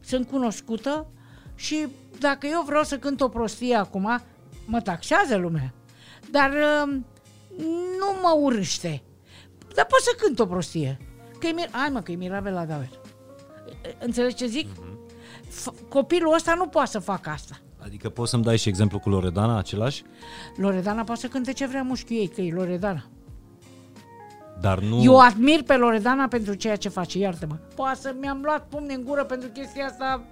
sunt cunoscută și dacă eu vreau să cânt o prostie acum, mă taxează lumea. Dar uh, nu mă urâște. Dar pot să cânt o prostie. Că e mir- Hai mă, că e Mirabela Gaver. Înțelegi ce zic? F- copilul ăsta nu poate să facă asta. Adică poți să-mi dai și exemplu cu Loredana, același? Loredana poate să cânte ce vrea mușchiul ei, că e Loredana. Dar nu... Eu admir pe Loredana pentru ceea ce face, iartă-mă. Poate să mi-am luat pumne în gură pentru chestia asta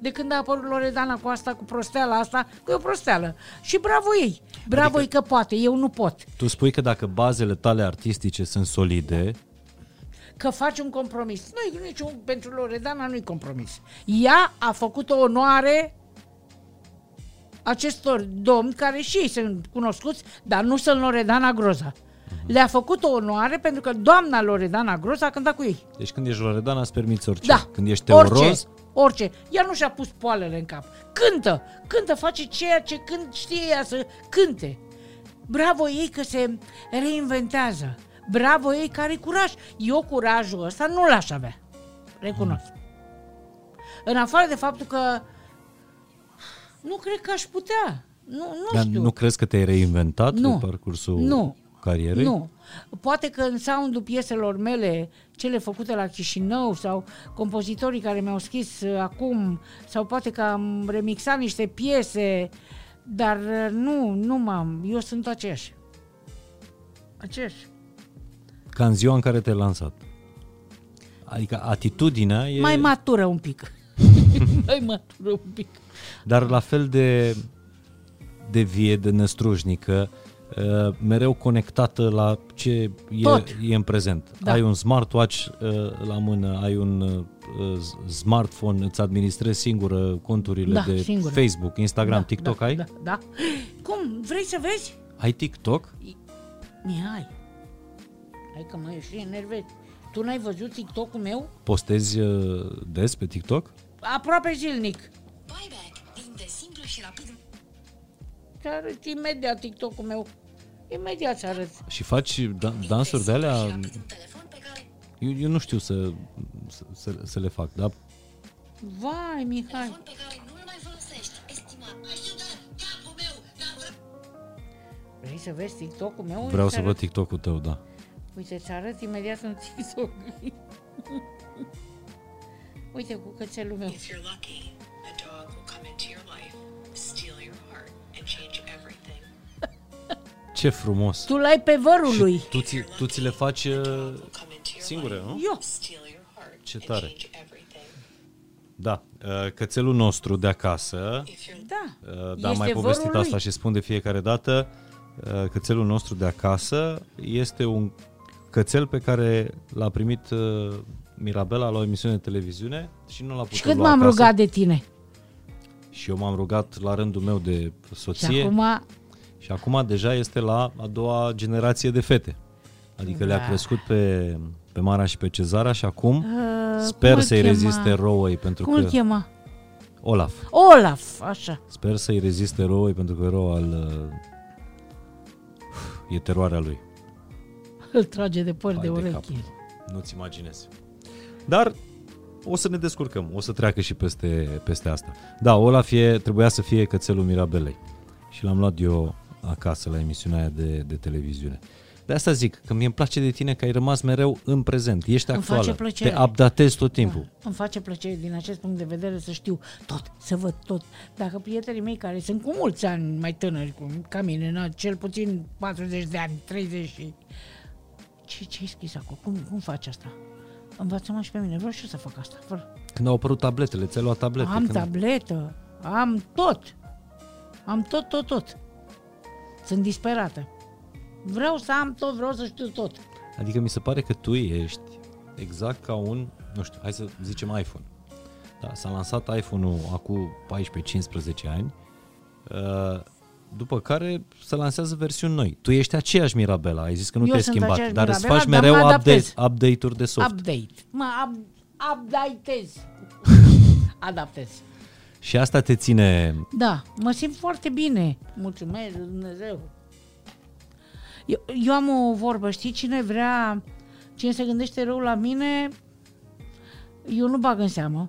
de când a apărut Loredana cu asta, cu prosteala asta, că e o prosteală. Și bravo ei, bravo adică... ei că poate, eu nu pot. Tu spui că dacă bazele tale artistice sunt solide, Că faci un compromis. Nu niciun, pentru Loredana nu-i compromis. Ea a făcut o onoare acestor domni care și ei sunt cunoscuți, dar nu sunt Loredana Groza. Le-a făcut o onoare pentru că doamna Loredana Groza a cântat cu ei. deci când ești Loredana îți permiți orice. Da. Când ești Teoroz, Orice, orice. Ea nu și-a pus poalele în cap. Cântă, cântă, face ceea ce cânt, știe ea să cânte. Bravo ei că se reinventează. Bravo ei care are curaj. Eu curajul ăsta nu l-aș avea. Recunosc. În afară de faptul că nu cred că aș putea. Nu, nu dar știu. nu crezi că te-ai reinventat Nu. pe parcursul Nu. carierei? Nu. Poate că în soundul pieselor mele, cele făcute la Chișinău sau compozitorii care mi-au scris uh, acum, sau poate că am remixat niște piese, dar uh, nu, nu m-am, eu sunt aceeași. Aceeași. Ca în ziua în care te-ai lansat. Adică atitudinea e... Mai matură un pic. Mai matură un pic. dar la fel de, de vie, de năstrușnică, uh, mereu conectată la ce e, Tot. e în prezent. Da. Ai un smartwatch uh, la mână, ai un uh, smartphone, îți administrezi singură conturile Da, de singură. Facebook, Instagram, da, TikTok da, ai? Da, da. Cum? Vrei să vezi? Ai TikTok? Mihai. Hai că mă și enervezi. Tu n-ai văzut TikTok-ul meu? Postezi uh, des pe TikTok? Aproape zilnic. Buyback vinde simplu și rapid Te arăt imediat TikTok-ul meu. Imediat să arăt. Și faci da- dansuri de alea? și rapid un telefon pe care Eu, eu nu știu să, să, să, să le fac, dar Vai, Mihai. telefon pe care nu-l mai folosești. Estimat. Ajută! Capul meu! N-am vrut! Vrei să vezi TikTok-ul meu? vreau Îți să văd arăt- TikTok-ul tău, da. Uite, îți arăt imediat în TikTok. Uite cu cățelul meu. If you're lucky, Ce frumos! Tu l-ai pe vărul lui. Și tu, ți, tu ți le faci uh, Come into your singure, life, nu? Eu. steal your heart, Ce and tare. change everything. Da, uh, cățelul nostru de acasă, If you're Da. uh, da, am Este mai povestit vărul asta lui. și spun de fiecare dată, uh, cățelul nostru de acasă este un cățel pe care l-a primit uh, Mirabela la o emisiune de televiziune și nu l-a putut Și cât lua m-am acasă. rugat de tine. Și eu m-am rugat la rândul meu de Și soție. acum, Și acum deja este la a doua generație de fete. Adică le-a Da. crescut pe, pe Mara și pe Cezara și acum uh, sper cum îl să-i chema? reziste rouăi pentru Cum că... îl chema? Olaf. Olaf, așa. Sper să-i reziste rouăi pentru că rău al... Uh, e teroarea lui. Îl trage de păr Hai de de ureche. cap. Nu-ți imaginezi. Dar o să ne descurcăm, o să treacă și peste, peste asta. Da, Olaf e, trebuia să fie cățelul Mirabelei și l-am luat eu acasă la emisiunea aia de, de televiziune. De asta zic, că mie îmi place de tine că ai rămas mereu în prezent, ești Îmi actuală, face plăcere. te updatezi tot timpul. Da. Îmi face plăcere din acest punct de vedere să știu tot, să văd tot. Dacă prietenii mei care sunt cu mulți ani mai tânări cu, ca mine, na, cel puțin 40 de ani, 30 și... Ce, ce ai scris acolo? Cum, cum faci asta? Învață-mă și pe mine, vreau și eu să fac asta. Fără. Când au apărut tabletele, ți-ai luat tablete? Am când... tabletă, am tot. Am tot, tot, tot. Sunt disperată. Vreau să am tot, vreau să știu tot. Adică mi se pare că tu ești exact ca un, nu știu, hai să zicem iPhone. Da, s-a lansat iPhone-ul acum 14-15 ani. Uh, după care se lansează versiuni noi. Tu ești aceeași Mirabela, ai zis că nu Eu te-ai sunt schimbat, aceeași dar îți Mirabela, faci dar mereu mă update, adaptez. update-uri de soft. Update. Mă up, updatez. Adaptez. Și asta te ține... Da, mă simt foarte bine. Mulțumesc, Dumnezeu. Eu, eu am o vorbă, știi, cine vrea, cine se gândește rău la mine, eu nu bag în seamă.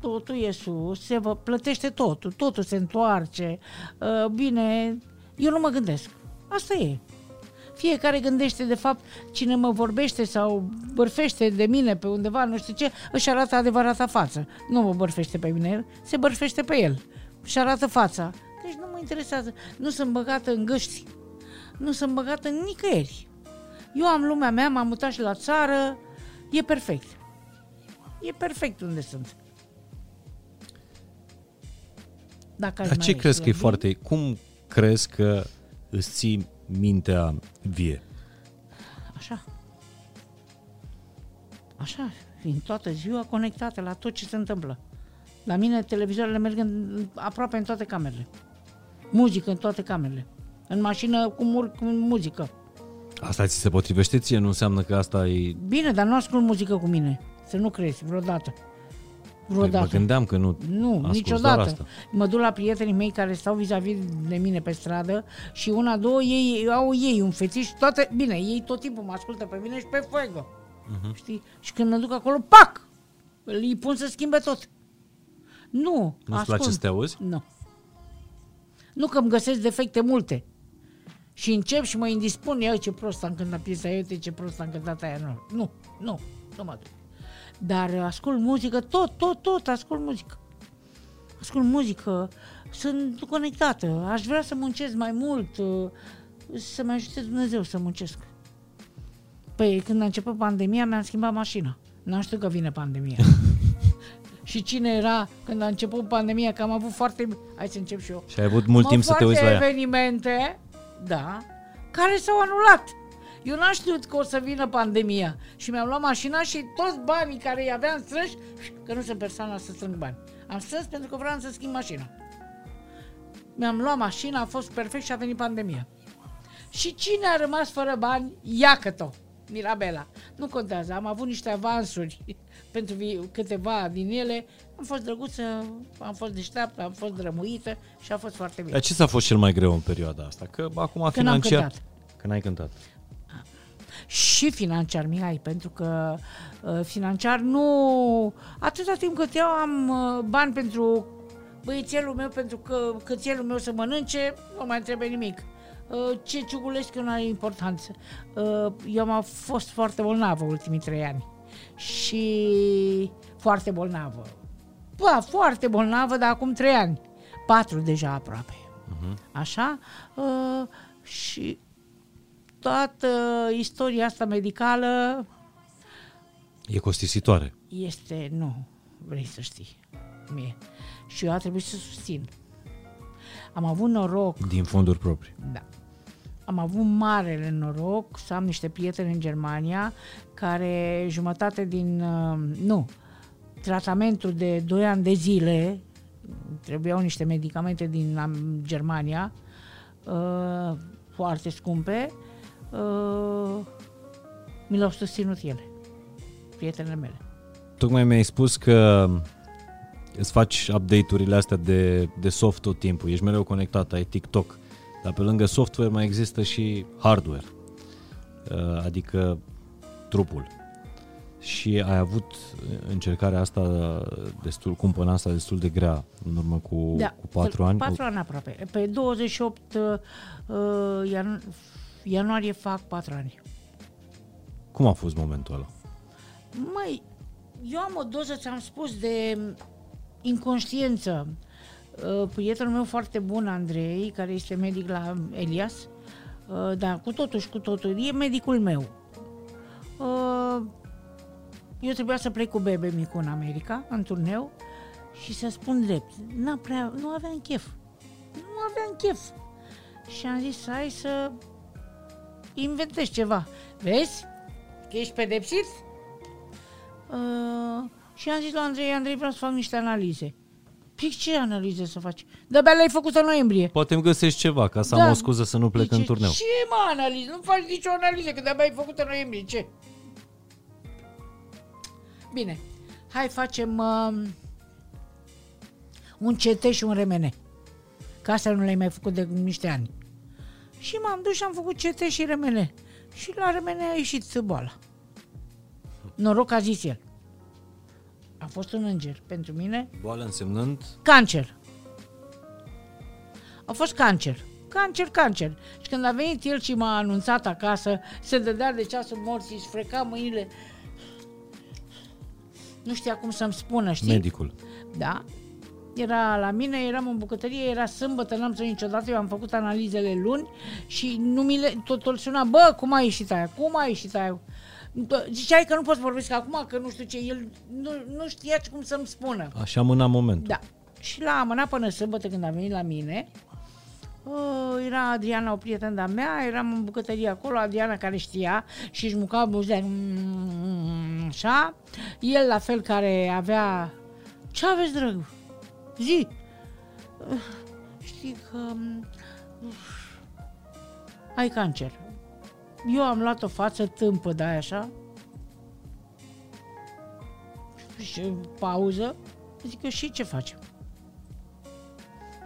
Totul e sus, se vă plătește totul, totul se întoarce. Uh, Bine, eu nu mă gândesc. Asta e. Fiecare gândește, de fapt, cine mă vorbește sau bărfește de mine pe undeva, nu știu ce, își arată adevărata față. Nu mă bărfește pe mine el, se bărfește pe el. Și arată fața. Deci nu mă interesează. Nu sunt băgată în găști. Nu sunt băgată în nicăieri. Eu am lumea mea, m-am mutat și la țară. E perfect. E perfect unde sunt. Dacă aș Dar mai ce crezi că e slăbi- foarte... Cum crezi că îți ții mintea vie? Așa. Așa, fiind toată ziua conectată la tot ce se întâmplă. La mine televizoarele merg în, aproape în toate camerele. Muzică în toate camerele. În mașină cu, mur, cu muzică. Asta ți se potrivește ție? Nu înseamnă că asta e... Bine, dar nu ascult muzică cu mine. Să nu crezi, vreodată. Păi Vreodată. mă gândeam că nu Nu, asculți doar niciodată. asta. Mă duc la prietenii mei care stau vis-a-vis de mine pe stradă și una, două, ei au ei un fețiș, toate, bine, ei tot timpul mă ascultă pe mine și pe Fuego. Mhm. Uh-huh. Știi? Și când mă duc acolo, pac! Îi pun să schimbe tot. Nu, Nu-ți place să te auzi? Nu. Nu că îmi găsesc defecte multe. Și încep și mă indispun, ia ce prost am cântat piesa aia, uite ce prost am cântat aia. Nu, nu, nu, nu mă duc. Dar ascult muzică, tot, tot, tot, ascult muzică. Ascult muzică, sunt conectată, aș vrea să muncesc mai mult, uh, să mă ajute Dumnezeu să muncesc. Păi când a început pandemia, mi-am schimbat mașina. N-am știut că vine pandemia. și cine era când a început pandemia, că am avut foarte... Hai să încep și eu. Și ai avut mult Am timp să te foarte uiți la ea. evenimente, da, care s-au anulat. Eu n-am știut că o să vină pandemia și mi-am luat mașina și toți banii care îi aveam strânși, că nu sunt persoana să strâng bani. Am strâns pentru că vreau să schimb mașina. Mi-am luat mașina, a fost perfect și a venit pandemia. Și cine a rămas fără bani, iacă-o, Mirabela. Nu contează, am avut niște avansuri pentru vi- câteva din ele. Am fost drăguță, am fost deșteaptă, am fost drămuită și a fost foarte bine. Dar ce ți-a fost cel mai greu în perioada asta? Că acum Când am financiar... cântat. Când ai cântat. Și financiar, Mihai, pentru că uh, financiar nu... Atâta timp cât eu am uh, bani pentru băiețelul meu, pentru că cățelul meu să mănânce, nu mai trebuie nimic. Uh, ce ciugulesc eu nu are importanță. Uh, eu am fost foarte bolnavă ultimii trei ani și foarte bolnavă. Ba, foarte bolnavă, dar acum trei ani. Patru deja aproape. Așa? Uh, și toată istoria asta medicală E costisitoare. este, nu, vrei să știi, mie. Și eu a trebuit să susțin. Am avut noroc, Din fonduri proprii. da. Am avut marele noroc să am niște prieteni în Germania care jumătate din, uh, nu, tratamentul de 2 ani de zile, trebuiau niște medicamente din am- Germania, uh, foarte scumpe, uh, mi le-au susținut ele, prietenele mele. Tocmai mi-ai spus că îți faci update-urile astea de, de soft tot timpul, ești mereu conectat, ai TikTok, dar pe lângă software mai există și hardware, uh, adică trupul. Și ai avut încercarea asta destul, cumpăna asta destul de grea în urmă cu, cu 4 ani. Da, Patru ani aproape. Pe 28 uh, ianu- ianuarie fac patru ani. Cum a fost momentul ăla? Măi, eu am o doză, ți-am spus, de inconștiență. Uh, Prietenul meu foarte bun, Andrei, care este medic la Elias, uh, da, cu totul și cu totul, e medicul meu. Uh, Eu trebuia să plec cu bebe micu în America, în turneu, și să spun drept, n-a prea, nu aveam chef. Nu aveam chef. Și am zis, hai să inventez ceva. Vezi? Că ești pedepsit? Uh, și am zis la Andrei, Andrei, vreau să fac niște analize. Păi ce analize să faci? De-abia le-ai făcut în noiembrie. Poate îmi găsești ceva ca să am Da. o scuză să nu plec Zice, în turneu. Ce mă analiză? Nu faci nicio analiză, că de-abia ai făcut în noiembrie. Ce? Bine, hai facem uh, un CT și un RMN. Că asta nu le-ai mai făcut de niște ani. Și m-am dus și am făcut CT și RMN. Și la RMN a ieșit boala. Noroc că a zis el. A fost un înger pentru mine. Boală însemnând Cancer. A fost cancer. Cancer, cancer. Și când a venit el și m-a anunțat acasă, se dădea de ceasul morții, își freca mâinile. Nu știa cum să-mi spună, știi? medicul. Da. Era la mine, eram în bucătărie, era sâmbătă, n-am să niciodată, eu am făcut analizele luni și nu mi le, tot îl suna, bă, cum a ieșit aia, cum a ieșit aia? Bă, Ziceai că nu poți vorbesc acum, că nu știu ce, el nu, nu știa cum să-mi spună. Așa mâna momentul. Da. Și l-a amânat până sâmbătă când a venit la mine. Uh, era Adriana, o prietenă de-a mea, eram în bucătărie acolo, Adriana care știa și își muca buzea, mm, așa. El la fel care avea... Ce aveți, drăg? Zi! Uh, Știi că... mm, uf, ai cancer. Eu am luat o față tâmpă de aia așa. Și pauză. Zic eu, și ce facem?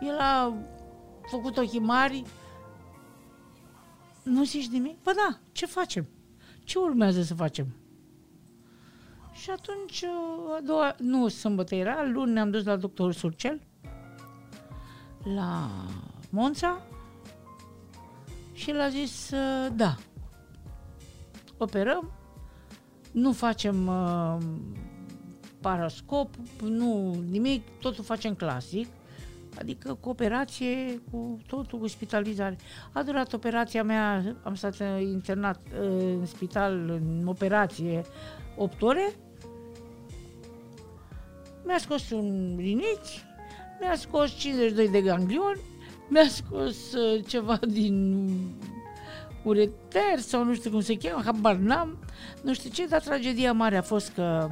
El a făcut ochii mari. Nu zici nimic? Bă da, ce facem? Ce urmează să facem? Și atunci, a doua, nu sâmbătă era, luni ne-am dus la doctorul Surcel, la Monța, și el a zis, uh, da, operăm, nu facem uh, parascop, nu nimic, totul facem clasic, adică cu operație, cu totul, cu spitalizare. A durat operația mea, am stat uh, internat uh, în spital, în operație, 8 ore. Mi-a scos un rinichi, mi-a scos 52 de ganglion, mi-a scos uh, ceva din ureter sau nu știu cum se cheamă, habar n-am, nu știu ce, dar tragedia mare a fost că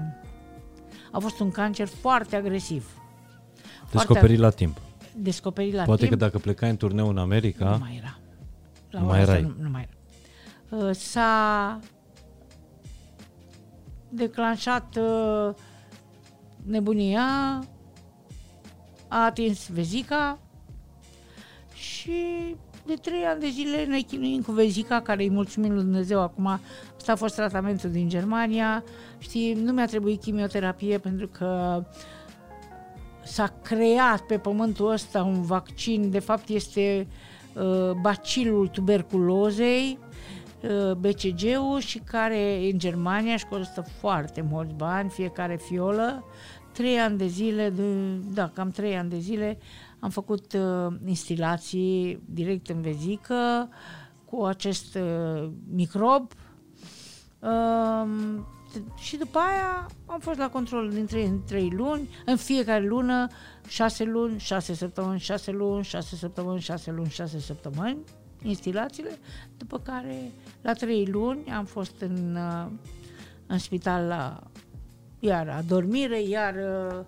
a fost un cancer foarte agresiv. Descoperit la timp. Descoperit la Poate timp. că dacă plecai în turneu în America, Nu mai era. La Nu ora mai asta erai. Nu, nu mai era. Uh, S-a declanșat uh, nebunia, a atins vezica și de trei ani de zile ne chinuim cu vezica, care îi mulțumim lui Dumnezeu acum. Asta a fost tratamentul din Germania. Știi, nu mi-a trebuit chimioterapie pentru că s-a creat pe pământul ăsta un vaccin, de fapt este uh, bacilul tuberculozei, uh, BCG-ul și care în Germania își costă foarte mulți bani, fiecare fiolă. Trei ani de zile, de, da, cam trei ani de zile am făcut uh, instalații direct în vezică cu acest uh, microb Um, și după aia am fost la control din 3 în 3 luni, în fiecare lună, 6 luni, 6 săptămâni, 6 luni, 6 săptămâni, 6 luni, 6 săptămâni, instalațiile, după care la 3 luni am fost în, uh, în spital la iar adormire, iar uh,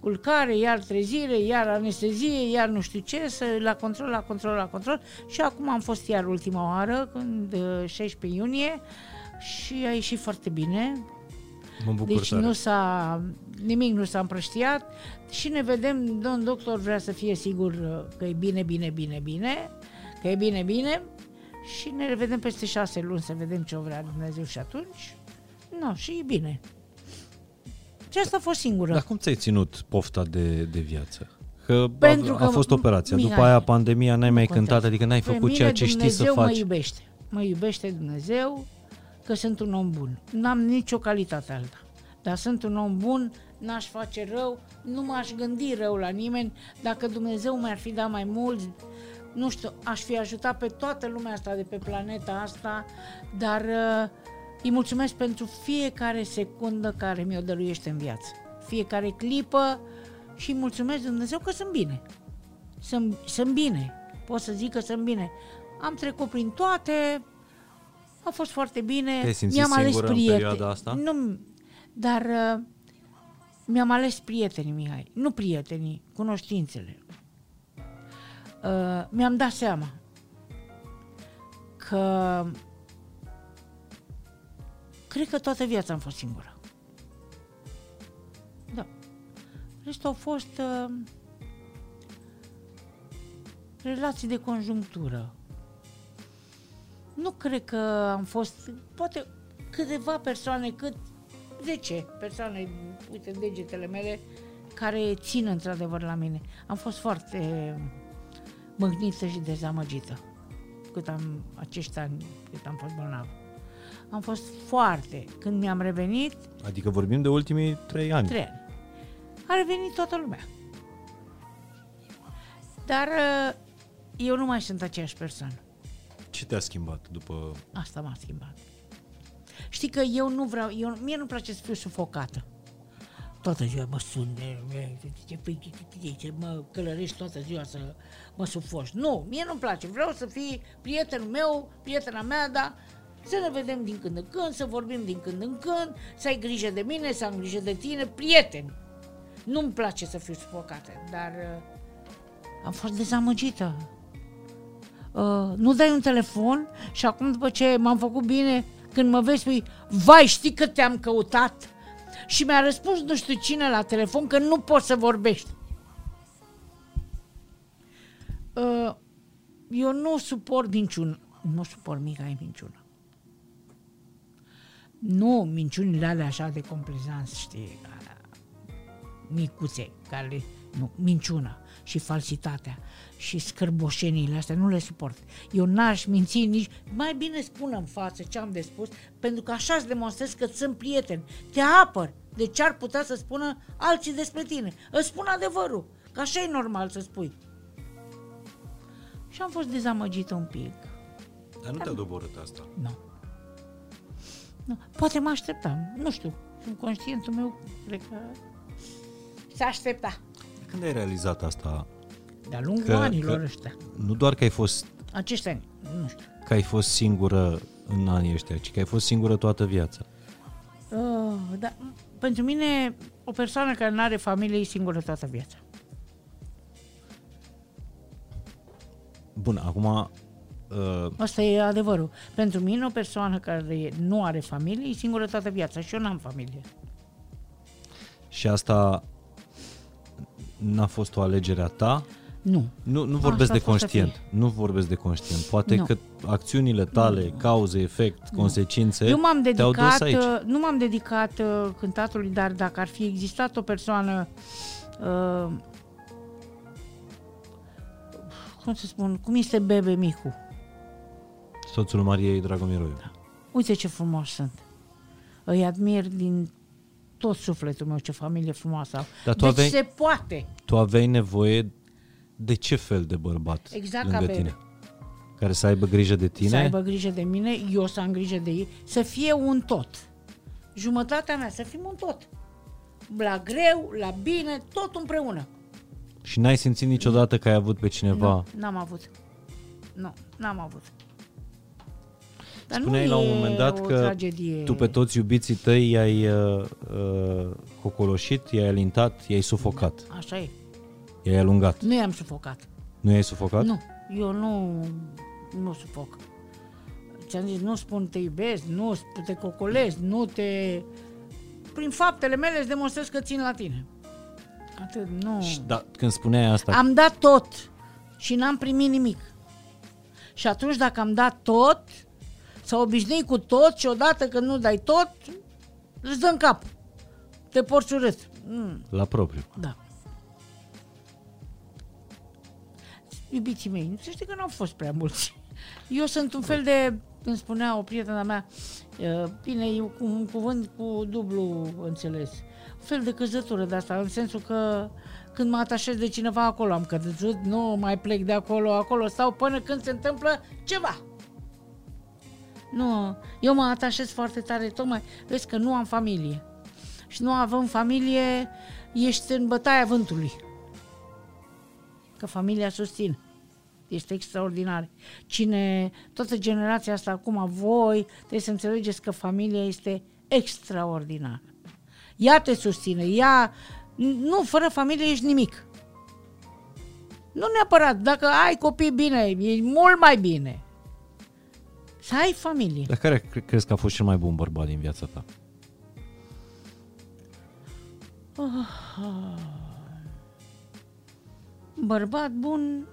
culcare, iar trezire, iar anestezie, iar nu știu ce, să, la control, la control, la control. Și acum am fost iar ultima oară, când uh, 16 iunie și a ieșit foarte bine, mă bucur deci tare. nu s-a, nimic nu s-a împrăștiat. Și ne vedem, domn doctor vrea să fie sigur uh, că e bine, bine, bine, bine, că e bine, bine și ne revedem peste șase luni să vedem ce o vrea Dumnezeu și atunci. Nu, și e bine. Și asta a fost singură. Dar cum ți-ai ținut pofta de, de viață? Că Pentru a, că- a fost operația, Mihai, după aia pandemia n-ai nu mai contează. cântat, adică n-ai Pe făcut mine ceea ce știi Dumnezeu să mă faci. iubește. Mă iubește Dumnezeu că sunt un om bun. N-am nicio calitate alta. Dar sunt un om bun, n-aș face rău, nu m-aș gândi rău la nimeni. Dacă Dumnezeu mi-ar fi dat mai mulți, nu știu, aș fi ajutat pe toată lumea asta de pe planeta asta, dar uh, îi mulțumesc pentru fiecare secundă care mi-o dăruiește în viață. Fiecare clipă și îi mulțumesc Dumnezeu că sunt bine sunt, sunt bine. Pot să zic că sunt bine. Am trecut prin toate, a fost foarte bine. Te-ai simțit Mi-am ales singură în prieteni. perioada asta? Nu, dar uh, mi-am ales prietenii, Mihai. Nu prietenii, cunoștințele. Uh, mi-am dat seama că cred că toată viața am fost singură. Da. Restul au fost uh, relații de conjunctură. Nu cred că am fost, poate câteva persoane, cât 10 persoane, uite degetele mele, care țin într-adevăr la mine. Am fost foarte mâhnită și dezamăgită cât am acești ani, cât am fost bolnav. Am fost foarte. Când mi-am revenit, Adică vorbim de ultimii trei ani. trei ani, a revenit toată lumea. Dar uh, eu nu mai sunt aceeași persoană. Ce te-a schimbat după... Asta m-a schimbat. Știi că eu nu vreau, eu, mie nu-mi place să fiu sufocată. Toată ziua mă sun de, ce, ce, ce, mă călărești toată ziua să mă sufoci. Nu, mie nu-mi place. Vreau să fii prietenul meu, prietena mea, dar să ne vedem din când în când, să vorbim din când în când, să ai grijă de mine, să am grijă de tine, prieteni. Nu-mi place să fiu sufocată, dar uh, am fost dezamăgită. Uh, nu dai un telefon și acum după ce m-am făcut bine, când mă vezi, spui, vai, știi că te-am căutat? Și mi-a răspuns nu știu cine la telefon că nu poți să vorbești. Uh, eu nu suport minciună. Nu suport mica minciună. Nu minciunile alea așa de complezanți, știi, alea micuțe, care nu, minciuna și falsitatea și scârboșenile astea, nu le suport. Eu n-aș minți nici, mai bine spun în față ce am de spus, pentru că așa îți demonstrez că sunt prieten. Te apăr de ce ar putea să spună alții despre tine. Îți spun adevărul, că așa e normal să spui. Și am fost dezamăgită un pic. Dar nu te-a doborât asta. Nu. nu. Poate mă așteptam, nu știu. În conștientul meu, cred că se aștepta. Când ai realizat asta? De-a lungul Că- anilor că- ăștia. Nu doar că ai fost Acești ani, nu știu. că ai fost singură în anii ăștia, ci că ai fost singură toată viața. Uh, da, pentru mine, o persoană care nu are familie e singură toată viața. Bun, acum uh, Asta e adevărul. Pentru mine, o persoană care nu are familie e singură toată viața și eu n-am familie. și asta n-a fost o alegere a ta? Nu. Nu, nu vorbesc Asta de a fost să conștient. Nu vorbesc de conștient. Poate Nu. că acțiunile tale, cauze, efect, consecințe Eu m-am te-au dus dedicat, aici. uh, nu m-am dedicat uh, cântatului, dar dacă ar fi existat o persoană, uh, cum să spun, cum este Bebe Micu. Soțul Mariei Dragomiroiu. Uite ce frumos sunt. Îi admir din tot sufletul meu, ce familie frumoasă au. Dar tu deci aveai- se poate. Tu aveai nevoie de ce fel de bărbat Exact lângă ca Bebe. tine? Care să aibă grijă de tine? Să aibă grijă de mine, eu să am grijă de ei, să fie un tot. Jumătatea mea, să fim un tot. La greu, la bine, tot împreună. Și n-ai simțit niciodată că ai avut pe cineva... Nu, n-am avut. Nu, n-am avut. Dar Spuneai nu la un e moment dat o că tragedie. tu pe toți iubiții tăi i-ai uh, uh, cocoloșit, i-ai alintat, i-ai sufocat, Așa e. i-ai alungat. Nu i-am sufocat. Nu i-ai sufocat? Nu, eu nu, nu sufoc. Ți-am zis, nu spun te iubesc, nu te cocolesc, nu te... Prin faptele mele îți demonstrez că țin la tine. Atât, nu... Și Da, când spuneai asta, Am dat tot și n-am primit nimic. Și atunci dacă am dat tot, s-a obișnuit cu tot și odată când nu dai tot, îți dă în cap. Te porți urât. Mm, la propriu. da. Iubiții mei, să știi că nu au fost prea mulți. Eu sunt un fel de, îmi spunea o prietena mea, uh, bine, e cu un cuvânt cu dublu înțeles. Un fel de căzătură de asta, în sensul că când mă atașez de cineva acolo am căzut, nu mai plec de acolo, acolo stau până când se întâmplă ceva. Nu, eu mă atașez foarte tare, tocmai, vezi că nu am familie. Și nu având familie, ești în bătaia vântului. Că familia susține. Este extraordinar. Cine, toată generația asta acum, voi, trebuie să înțelegeți că familia este extraordinară. ea te susține, ea... Nu, fără familie ești nimic. Nu neapărat, dacă ai copii bine, e mult mai bine. Să ai familie. Dar care cre- crezi că a fost cel mai bun bărbat din viața ta? Bărbat bun,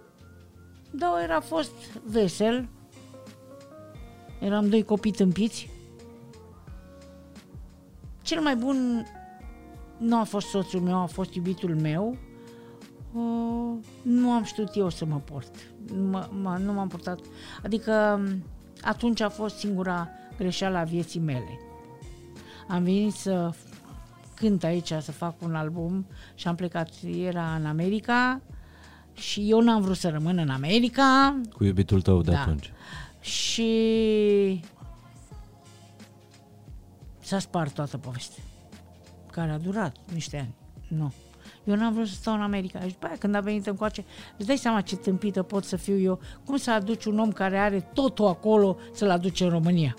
da, era fost vesel. Eram doi copii tâmpiți. Cel mai bun nu a fost soțul meu, a fost iubitul meu. Uh, nu am știut eu să mă port. Mă, mă, nu m-am purtat. Adică atunci a fost singura greșeală a vieții mele. Am venit să cânt aici, să fac un album și am plecat, era în America și eu n-am vrut să rămân în America Cu iubitul tău de Da. atunci. și s-a spart toată povestea, care a durat niște ani. Nu. Eu n-am vrut să stau în America. Și după aia, când a venit încoace, îți dai seama ce tâmpită pot să fiu eu. Cum să aduci un om care are totul acolo să-l aduce în România?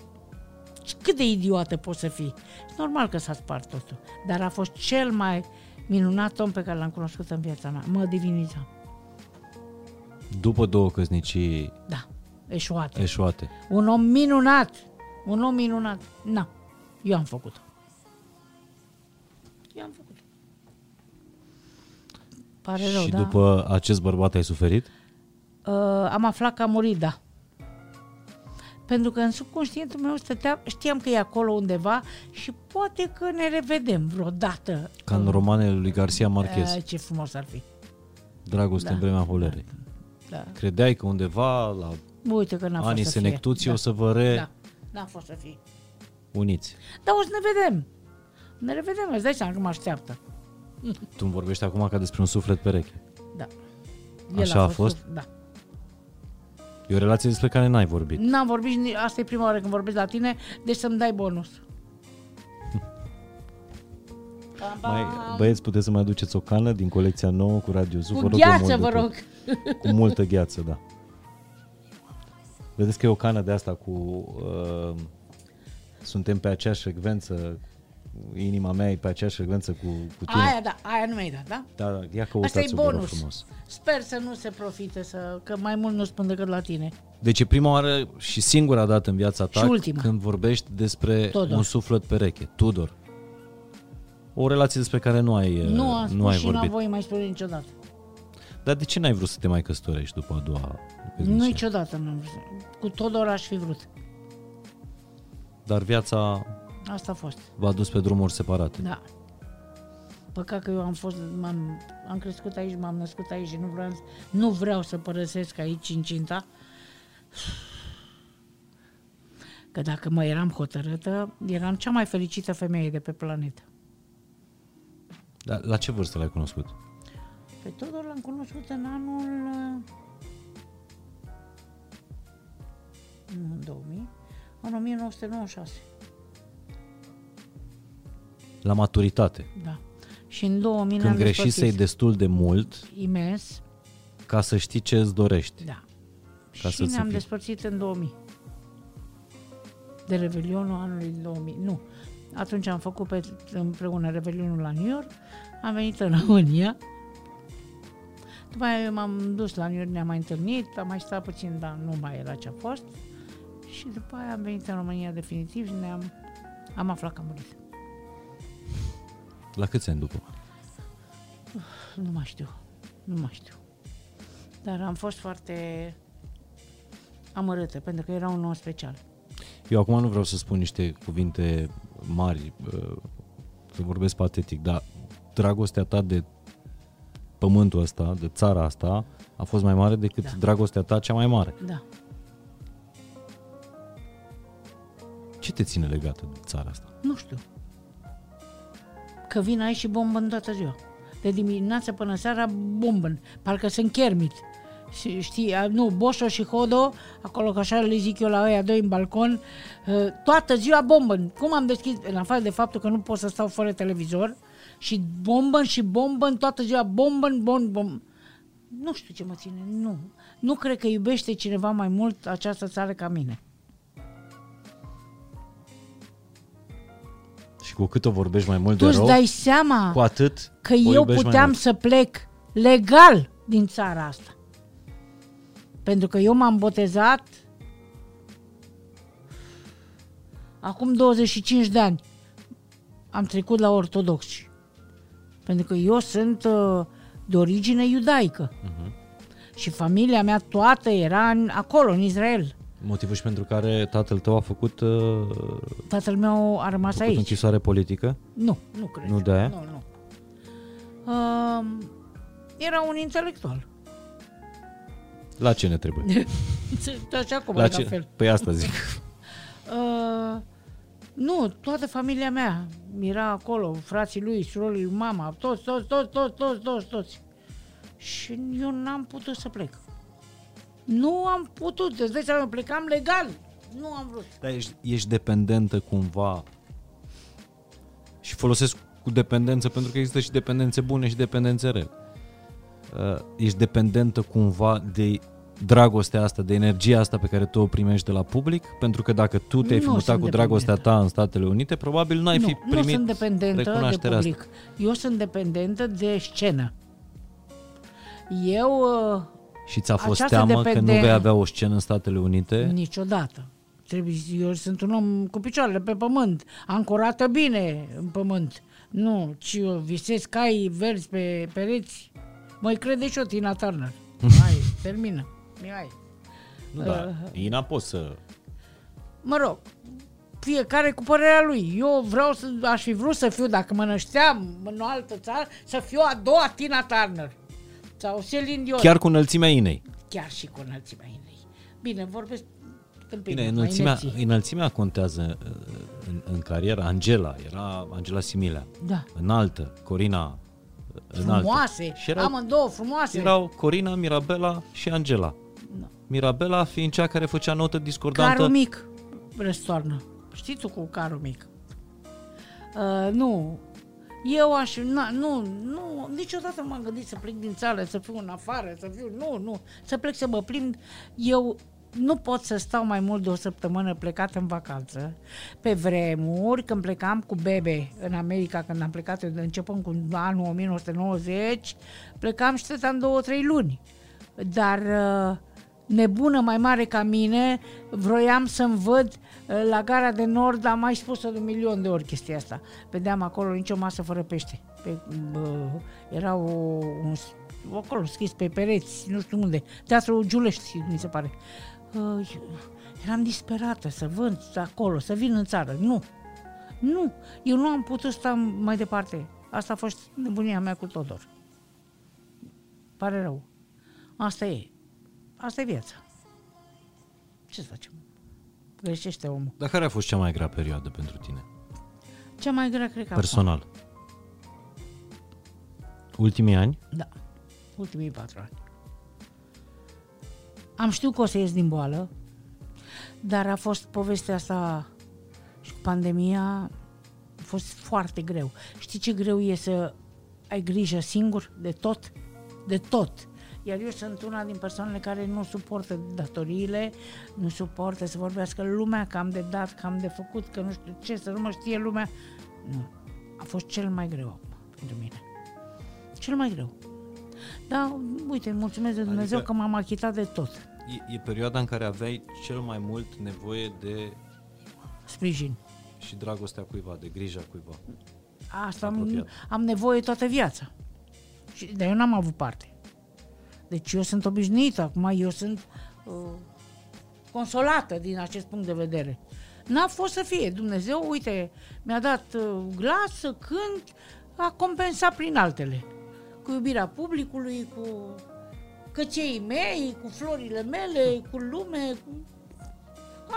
Și cât de idiotă poți să fii? Normal că s-a spart totul. Dar a fost cel mai minunat om pe care l-am cunoscut în viața mea. Mă diviniza. După două căsnicii Da. Eșuate. eșuate. Un om minunat. Un om minunat. Na, eu am făcut-o. Eu am făcut-o. Pare rău, și da? după acest bărbat ai suferit? Uh, am aflat că a murit, da. Pentru că în subconștientul meu stătea, știam că e acolo undeva și poate că ne revedem vreodată. Ca în romanele lui Garcia Marquez. Uh, ce frumos ar fi. Dragoste da. în vremea holerei. Da. Credeai că undeva la Uite că n-a anii fost să fie. senectuții da. o să vă reuniți. Da, n-a fost să fie. Uniți. Dar o să ne vedem. Ne revedem, îți dai seama că mă așteaptă. Tu îmi vorbești acum ca despre un suflet pereche. Da. Așa a fost? Da. E o relație despre care n-ai vorbit. N-am vorbit, și ni- asta e prima oară când vorbesc la tine, deci să-mi dai bonus. Pam, pam. Mai, băieți, puteți să mai aduceți o cană din colecția nouă cu Radio Zoo? Cu vă rog gheață, eu mult vă de rog. tot. Cu multă gheață, da. Vedeți că e o cană de asta cu... Uh, suntem pe aceeași frecvență, inima mea e pe aceeași frecvență cu, cu tine. Aia, da, aia nu mi-ai dat, da? Da, da, ia Asta e căutați-o, vă rog bonus. frumos. Sper să nu se profite, să, că mai mult nu spun decât la tine. Deci e prima oară și singura dată în viața ta Și ultima. când vorbești despre Tudor. un suflet pereche, Tudor. O relație despre care nu ai, uh, Nu am spus nu ai și n-am vorbit. voi mai spune niciodată. Dar de ce n-ai vrut să te mai căsătorești după a doua căsnicie? Niciodată nu am vrut. Cu Todor aș fi vrut. Dar viața Asta a fost. v-a dus pe drumuri separate. Da. Păcat că eu am fost, m-am, am crescut aici, m-am născut aici și nu vreau, nu vreau să părăsesc aici incinta. Că dacă mă eram hotărâtă, eram cea mai fericită femeie de pe planetă. Dar la ce vârstă l-ai cunoscut? Pe Todor l-am cunoscut în anul... uh, Nu în 2000, în 1996, La maturitate. da. Și în 2000 Când ne-am greșisei despărțit. destul de mult Imens, ca să știi ce îți dorești. Da. Ca și să-ți ne-am fie. despărțit în 2000. De Revelionul anului 2000. Nu. Atunci am făcut pe, împreună Revelionul la New York, am venit în România. După aia eu m-am dus la New York, ne-am mai întâlnit, am mai stat puțin, dar nu mai era ce a fost. Și după aia am venit în România definitiv și ne-am am aflat că a murit. La câți ani după? Nu mai știu. Nu mai știu. Dar am fost foarte amărâtă, pentru că era un om special. Eu acum nu vreau să spun niște cuvinte mari, uh, să vorbesc patetic, dar dragostea ta de pământul ăsta, de țara asta, a fost mai mare decât Da. dragostea ta cea mai mare. Da. Ce te ține legată de țara asta? Nu știu. Că vin aici și bombă în toată ziua. De dimineață până seara bombă. Parcă sunt chermit. Și știi, a, nu, Boșo și Hodo, acolo că așa le zic eu la ăia doi în balcon, uh, toată ziua bombă. Cum am deschis, în afară de faptul că nu pot să stau fără televizor, și bombă și bombă toată ziua, bombă bom, bom. Nu știu ce mă ține, nu. Nu cred că iubește cineva mai mult această țară ca mine. Cu cât o vorbești mai mult Tu de îți rău, dai seama cu atât că o eu iubești mai puteam mult. să plec legal din țara asta. Pentru că eu m-am botezat acum 25 de ani. Am trecut la ortodoxi. Pentru că eu sunt uh, de origine iudaică. Mhm. Și familia mea toată era în, acolo, în Israel. Motivul și pentru care tatăl tău a făcut, uh, Tatăl meu a rămas făcut aici. închisoare politică? Nu, nu cred. Nu de aia? Nu, nu. Uh, era un intelectual. La ce ne trebuie? Așa cum La la ce? fel. Păi asta zic. Uh, nu, toată familia mea era acolo, frații lui, surorii lui mama, toți, toți, toți, toți, toți, toți, toți. Și eu n-am putut să plec. Nu am putut, îți dai seama, plecam legal. Nu am vrut. Dar ești, ești dependentă cumva și folosesc cu dependență pentru că există și dependențe bune și dependențe rele. Uh, ești dependentă cumva de dragostea asta, de energia asta pe care tu o primești de la public, pentru că dacă tu te-ai fi Nu mutat sunt cu dragostea dependentă. ta în Statele Unite, probabil n-ai nu, fi primit nu sunt dependentă de recunoașterea public. asta. Eu sunt dependentă de scenă. Eu uh, Și ți-a fost Această teamă că nu dependen- vei avea o scenă în Statele Unite? Niciodată. Trebuie, eu sunt un om cu picioarele pe pământ, ancorată bine în pământ. Nu, ci eu visez cai verzi pe pereți. Măi crede și eu, Tina Turner. Hai, termină. Mihai. Nu, da. Ina poți să... Mă rog, fiecare cu părerea lui. Eu vreau să, aș fi vrut să fiu, dacă mă nășteam în o altă țară, să fiu a doua Tina Turner. Sau Celine Dion. Chiar cu înălțimea Inei. Chiar și cu înălțimea Inei. Bine, vorbesc tâmpenie, Bine, mai înălțimea, inerții. înălțimea contează uh, în, în carieră. Angela, era Angela Similea. Da. Înaltă, Corina înaltă. frumoase, Și erau, amândouă frumoase. erau Corina, Mirabela și Angela. Da. Mirabela fiind cea care făcea notă discordantă. Carul mic răstoarnă. Știi tu cu carul mic? Uh, nu. Eu aș... Na, nu, nu, niciodată m-am gândit să plec din țară, să fiu în afară, să fiu... Nu, nu. Să plec să mă plimb. Eu nu pot să stau mai mult de o săptămână plecat în vacanță. Pe vremuri, când plecam cu bebe în America, când am plecat, începând cu anul 1990, plecam și stăteam două, trei luni. Dar uh, nebună mai mare ca mine, vroiam să-mi văd uh, la gara de nord, am mai spus-o de un milion de ori chestia asta. Vedeam acolo nicio masă fără pește. Pe, uh, era o, un, acolo scris pe pereți, nu știu unde, Teatrul Giulești, mi se pare. Uh, eram disperată să văd acolo, să vin în țară. Nu, nu, eu nu am putut sta mai departe. Asta a fost nebunia mea cu Todor. Pare rău. Asta e. Asta e viața. Ce să facem? Greșește omul. Dar care a fost cea mai grea perioadă pentru tine? Cea mai grea, cred că Personal. Ultimii ani? acum. Da. Ultimii patru ani. Am știut că o să ies din boală, dar a fost povestea asta și cu pandemia a fost foarte greu. Știi ce greu e să ai grijă singur de tot? De tot. Iar eu sunt una din persoanele care nu suportă datoriile, nu suportă să vorbească lumea că am de dat, că am de făcut, că nu știu ce, să nu mă știe lumea. Nu. A fost cel mai greu acum pentru mine. Cel mai greu. Da, uite, mulțumesc de Dumnezeu Adică- că m-am achitat de tot. E, e perioada în care aveai cel mai mult nevoie de Sprijin. și dragostea cuiva, de grija cuiva. Asta am, Apropiat. am nevoie toată viața. Și, dar eu n-am avut parte. Deci eu sunt obișnuită acum, eu sunt uh, consolată din acest punct de vedere. N-a fost să fie. Dumnezeu, uite, mi-a dat uh, glas să cânt, a compensat prin altele. Cu iubirea publicului, cu căței mei, cu florile mele, cu lume. Cu...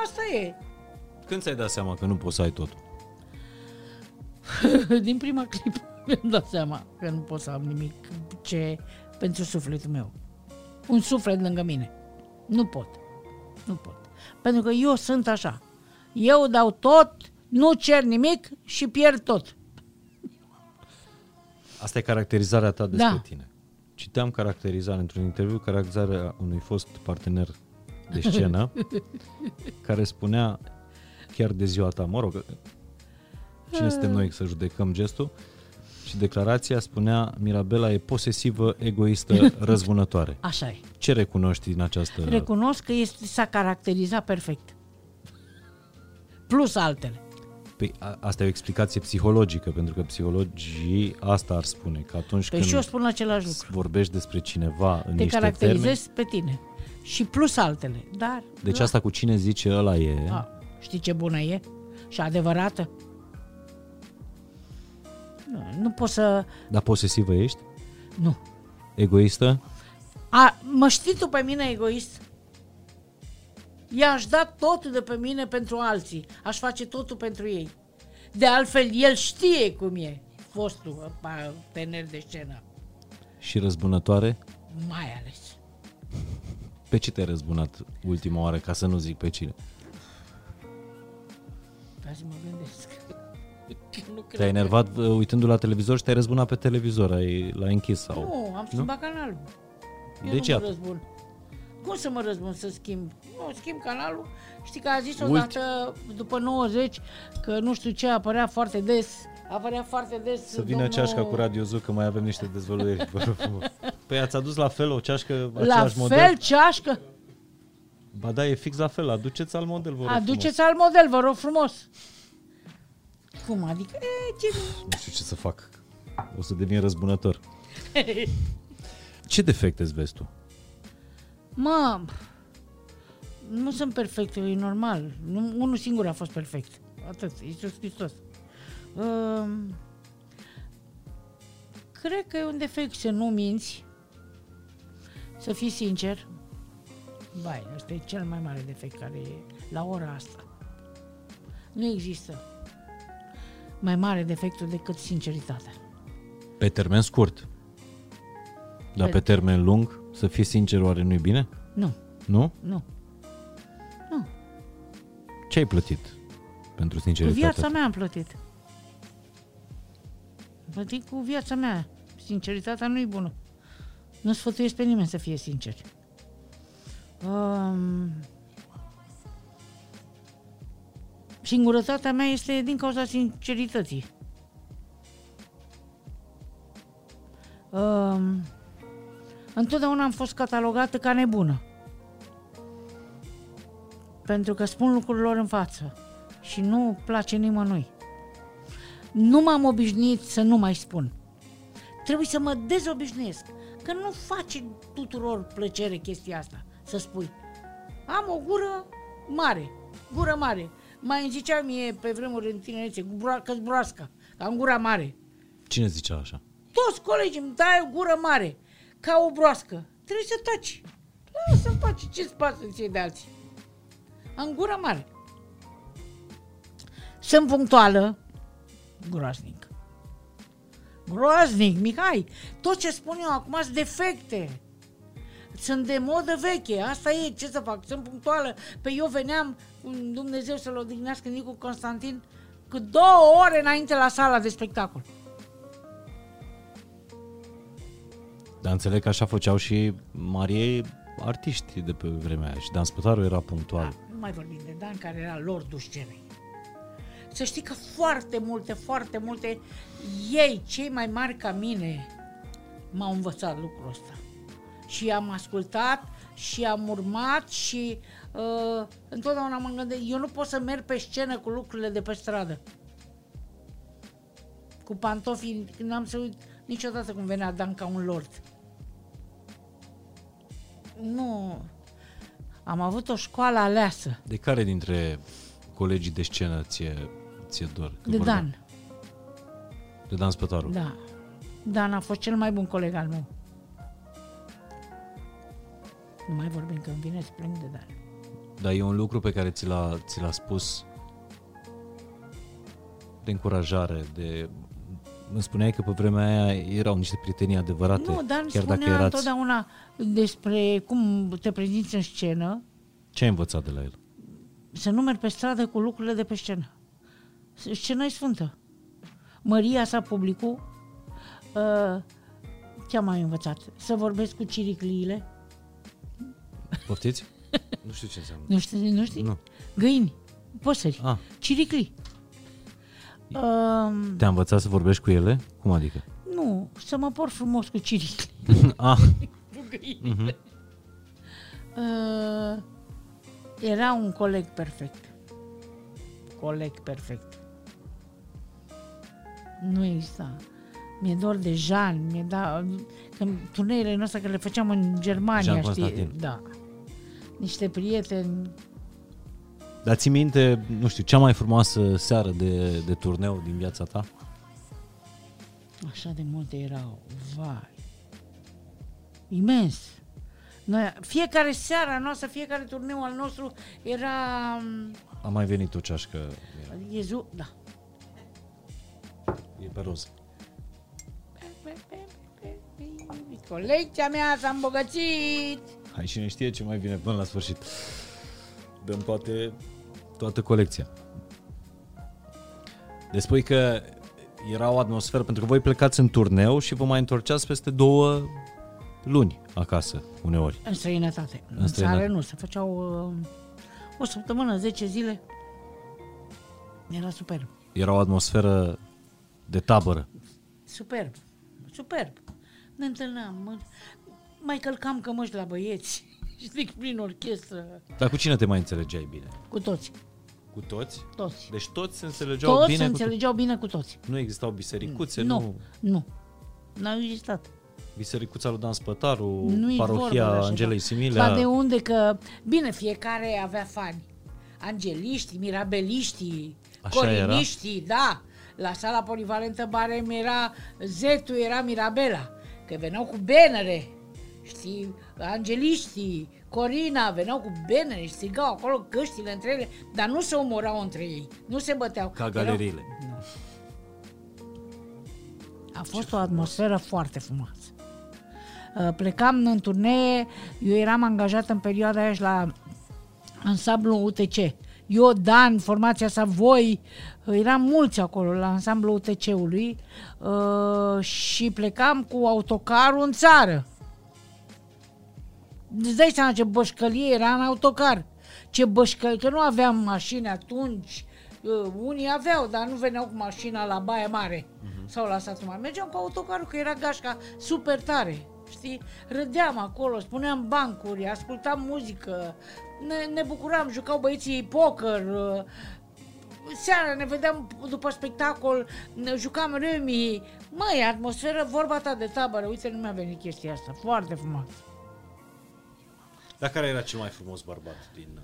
Asta e. Când ți-ai dat seama că nu poți să ai totul? din prima clipă mi-am dat seama că nu pot să am nimic ce pentru sufletul meu. Un suflet lângă mine. Nu pot. Nu pot. Pentru că eu sunt așa. Eu dau tot, nu cer nimic și pierd tot. Asta e caracterizarea ta despre Da. tine. Citeam caracterizarea într-un interviu, caracterizarea unui fost partener de scenă, care spunea chiar de ziua ta, mă rog, Cine suntem noi să judecăm gestul? Și declarația spunea Mirabela e posesivă, egoistă, răzbunătoare. Așa e. Ce recunoști din această... Recunosc că este, s-a caracterizat perfect. Plus altele. Păi, a- asta e o explicație psihologică, pentru că psihologii asta ar spune, că atunci Păi când și eu spun același lucru. vorbești despre cineva în Te niște caracterizezi pe tine. Și plus altele. Dar... termeni, deci la- asta cu cine zice ăla e, A, știi ce bună e? Și adevărată? Nu, nu poți să... dar posesivă ești? Nu. Egoistă? A, mă știi tu pe mine egoist? I-aș da totul de pe mine pentru alții. Aș face totul pentru ei. De altfel, el știe cum e fostul tener de scenă. Și răzbunătoare? Mai ales. Pe ce te-ai răzbunat ultima oară, ca să nu zic pe cine? Ca să mă gândesc. Nu cred Te-ai enervat uh, uitându-l la televizor și te-ai răzbunat pe televizor, ai, l-ai închis sau... Nu, am schimbat canalul. Eu Deci nu mă iată. răzbun. Cum să mă răzbun să schimb? Nu, schimb canalul. Știi că a zis Ulti- odată, după 90, că nu știu ce apărea foarte des. Apărea foarte des Să vină domnul... ceașca cu Radio Zoo, că mai avem niște dezvăluiri. vă rog frumos. Păi ați adus la fel o ceașcă, La același fel, model? ceașcă. Ba da, e fix la fel, aduceți al model, vă rog Aduceți alt model, vă rog frumos. Cum adică? E, ce... frumos. Nu știu ce să fac. O să devin răzbunător. Ce defecte îți vezi tu? Mă, nu sunt perfect, e normal. Nu, unul singur a fost perfect. Atât, Iisus Hristos. Um, cred că e un defect să nu minți, să fii sincer. Vai, ăsta e cel mai mare defect care e la ora asta. Nu există mai mare defectul decât sinceritatea. Pe termen scurt. Dar Păi- pe termen lung, să fii sincer, oare nu-i bine? Nu, Nu? nu. Ce ai plătit pentru Cu sinceritatea viața ta? mea am plătit. Am plătit cu viața mea. Sinceritatea nu e bună. Nu sfătuiesc pe nimeni să fie sincer. Um, singurătatea mea este din cauza sincerității. Um, întotdeauna am fost catalogată ca nebună. Pentru că spun lucrurilor în față și nu place nimănui. Nu m-am obișnuit să nu mai spun. Trebuie să mă dezobișnuiesc. Că nu face tuturor plăcere chestia asta, să spui. Am o gură mare, gură mare. Mai îmi zicea mie pe vremuri în tinerețe, că broasca, că am gura mare. Cine zicea așa? Toți colegii îmi dai o gură mare, ca o broască. Trebuie să taci. Lasă-mi face ce-ți pasă ție de alții. Am gură mare. Sunt punctuală, groaznic. Groaznic, Mihai. Tot ce spun eu acum sunt defecte. Sunt de modă veche, asta e, ce să fac, sunt punctuală. Pe eu veneam, în Dumnezeu să-l odihnească Nicu Constantin, cu două ore înainte la sala de spectacol. Dar înțeleg că așa făceau și marii artiști de pe vremea aia. Și Dan Spătaru era punctual. Nu mai vorbim de Dan, care era lordul scenei. Să știi că foarte multe, foarte multe, ei, cei mai mari ca mine, m-au învățat lucrul ăsta. Și am ascultat și am urmat și uh, întotdeauna m-am gândit, eu nu pot să merg pe scenă cu lucrurile de pe stradă. Cu pantofii, n-am să uit niciodată cum venea Dan ca un lord. Nu, am avut o școală aleasă De care dintre colegii de scenă ție, ție dor? Că de vorbeam- Dan. De Dan Spătaru. Da. Dan a fost cel mai bun coleg al meu. Nu mai vorbim că îmi vine să plâng de Dan. Dar e un lucru pe care ți l-a, ți l-a spus de încurajare, de... Îmi spuneai că pe vremea aia erau niște prietenii adevărate. Nu, Dan chiar spunea dacă erați... întotdeauna despre cum te prezinți în scenă, Ce ai învățat de la el? să nu mergi pe stradă cu lucrurile de pe scenă. Scena e sfântă. Măria sa publicul, uh, ce am mai învățat? Să vorbesc cu ciricliile. Poftiți? nu știu ce înseamnă. Nu știi? Nu știi? Nu. Găini, păsări, Ah. ciricli. Um, Te-a învățat să vorbești cu ele? Cum adică? nu, să mă por frumos cu ciricle. ah, Uh, era un coleg perfect. Coleg perfect. Nu exista. Mi-e dor de Jean, mi-e da... Când turneile noastre că le făceam în Germania, Jean știi? Constantin. Da. Niște prieteni. dar ții minte, nu știu, cea mai frumoasă seară de, de turneu din viața ta? Așa de multe erau. Vai. Imens. Noi, fiecare seara noastră, fiecare turneu al nostru era... A mai venit o ceașcă, Iezu, da. e pe roz. Colecția mea s-a îmbogățit. Hai și ne știe ce mai vine până la sfârșit. Dăm toate, toată colecția. Deci spui că era o atmosferă, pentru că voi plecați în turneu și vă mai întorceați peste două luni acasă, uneori. În străinătate. În, în străinătate. țară nu, se făceau uh, o săptămână, 10 zile. Era superb. Era o atmosferă de tabără. Superb. Superb. Ne întâlneam. Mă, mai călcam cămăși la băieți. Știi, prin orchestră. Dar cu cine te mai înțelegeai bine? Cu toți. Cu toți? Toți. Deci toți se înțelegeau Toți bine se cu înțelegeau bine cu toți. Nu existau bisericuțe, nu. nu. Nu. N-au existat. Bisericuța lui Dan Spătaru, Nu-i vorba de parohia așa Angelei ceva. Similea. Ba de unde că, bine, fiecare avea fani. Angeliști, mirabeliștii, Așa coriniștii, da. La sala polivalentă Barem era Zetu, era Mirabela. Că veneau cu benere, știi, angeliștii, Corina, veneau cu benere, strigau acolo căștile între ele, dar nu se omorau între ei, nu se băteau. Ca Erau- galeriile. a fost o atmosferă foarte frumoasă. Uh, Plecam în turnee, eu eram angajat în perioada aia și la ansamblu UTC. Eu, Dan, formația sa, voi, uh, eram mulți acolo la ansamblu UTC-ului uh, și plecam cu autocarul în țară. Îți dai seama ce bășcălie era în autocar. Ce bășcălie, că nu aveam mașini atunci. Uh, unii aveau, dar nu veneau cu mașina la Baia Mare sau la satul mare. Mergeam cu autocarul, că era gașca super tare. Știi? Râdeam acolo, spuneam bancuri, ascultam muzică, ne, ne bucuram, jucau băieții poker, uh, seara ne vedeam după spectacol, ne jucam remi. Măi, atmosferă, vorba ta de tabără, uite, nu mi-a venit chestia asta, foarte frumos. Dar care era cel mai frumos bărbat din uh,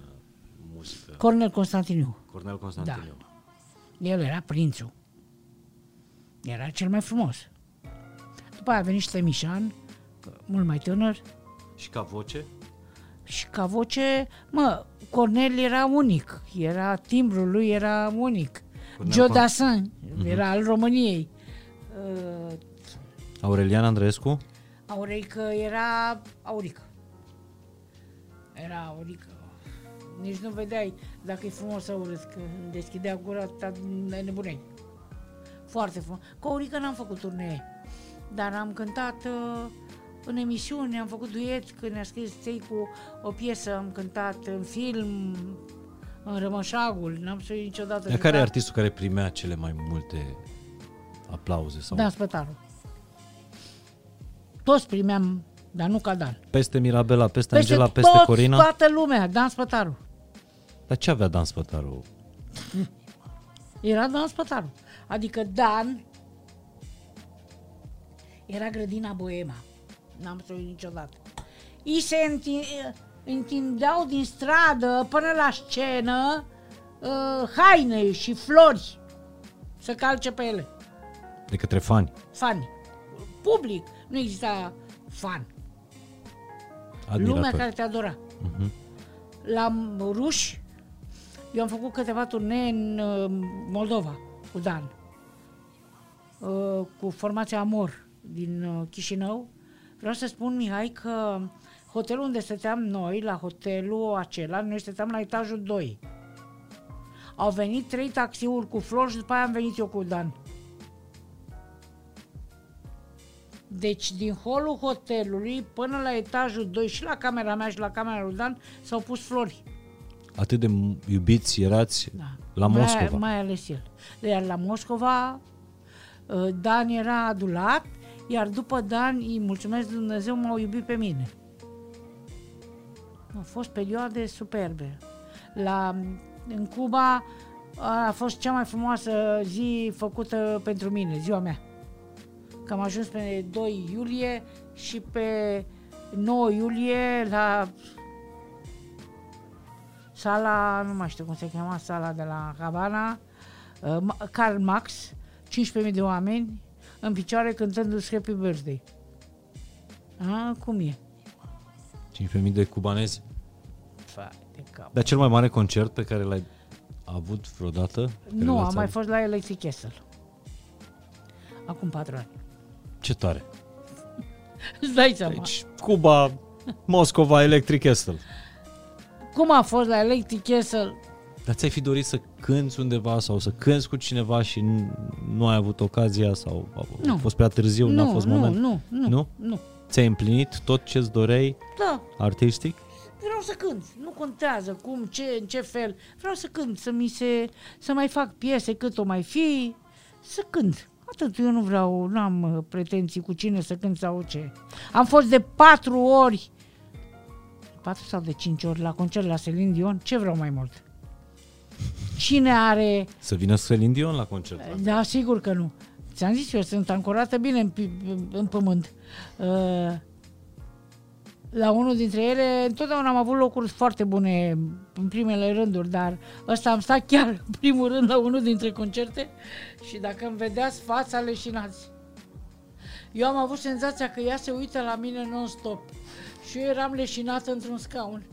muzică? Cornel Constantiniu. Cornel Constantiniu. Da. El era prințul. Era cel mai frumos. După aia a venit Ștemișan, că- mult mai tânăr, Și ca voce? și ca voce, mă, Cornel era unic. Era, timbrul lui era unic. Cornel Joe Con- Dassin era al României. Uh, Aurelian Andreescu? Aurică era Aurică. Era Aurică. Nici nu vedeai dacă e frumos sau urât, că deschidea gura, ta nebuneai. Foarte frumos. Cu Aurică n-am făcut turnee, dar am cântat uh, în emisiune, am făcut duet când ne-a scris cu o piesă, am cântat în film, în Rămășagul, n-am să niciodată. Dar care e artistul care primea cele mai multe aplauze? Sau Dan Spătaru. Toți primeam, dar nu ca Dan. Peste Mirabela, peste, Angela, peste toți, Corina? toată lumea, Dan Spătaru. Dar ce avea Dan Spătaru? Era Dan Spătaru. Adică Dan era grădina Boema. N-am să niciodată. Ei se înti- întindeau din stradă până la scenă uh, haine și flori să calce pe ele. De către fani. Fani. Public. Nu exista fan. Lumea Admiratori. care te adora. La ruși, eu am făcut câteva turnee în uh, Moldova cu Dan, Uh, cu formația Amor din uh, Chișinău. Vreau să spun, Mihai, că hotelul unde stăteam noi, la hotelul acela, noi stăteam la etajul 2. Au venit trei taxiuri cu flori și după aia am venit eu cu Dan. Deci din holul hotelului până la etajul 2 și la camera mea și la camera lui Dan s-au pus flori. atât de iubiți erați Da. la mai, Moscova. Mai ales el. Iar la Moscova, uh, Dan era adulat, iar după Dan, îi mulțumesc Dumnezeu, m-au iubit pe mine. Au fost perioade superbe. La, în Cuba a fost cea mai frumoasă zi făcută pentru mine, ziua mea. Că am ajuns pe 2 iulie și pe 9 iulie la sala, nu mai știu cum se chema, sala de la Havana, uh, Ma- Karl Max, 15.000 de oameni în picioare cântându-ți Happy Birthday. A, cum e? 5.000 de cubanezi. Fai de cap. Dar cel mai mare concert pe care l-ai avut vreodată? Pe care Nu, l-ați am mai avut? fost la Electric Castle. Acum patru ani. Ce tare. Îți dai seama. Deci, Cuba, Moscova, Electric Castle. Cum a fost la Electric Castle? Dar ți-ai fi dorit să cânți undeva sau să cânți cu cineva și nu, nu ai avut ocazia sau a, Nu. a fost prea târziu, nu, n-a fost nu, moment? nu, nu, Nu? nu. Ți-ai împlinit tot ce-ți doreai Da, artistic? vreau să cânt. Nu contează cum, ce, în ce fel. Vreau să cânt, să mi se, să mai fac piese cât o mai fi, să cânt. Atât, eu nu vreau, nu am uh, pretenții cu cine să cânt sau ce. Am fost de patru ori, patru sau de cinci ori la concert la Celine Dion, ce vreau mai mult? Cine are Să vină Celine Dion la concert. Da, sigur că nu. Ți-am zis, eu sunt ancorată bine în, pi- în pământ. Uh, la unul dintre ele, întotdeauna am avut locuri foarte bune în primele rânduri, dar ăsta am stat chiar în primul rând la unul dintre concerte și dacă îmi vedeați fața leșinați. Eu am avut senzația că ea se uită la mine non-stop și eu eram leșinată într-un scaun.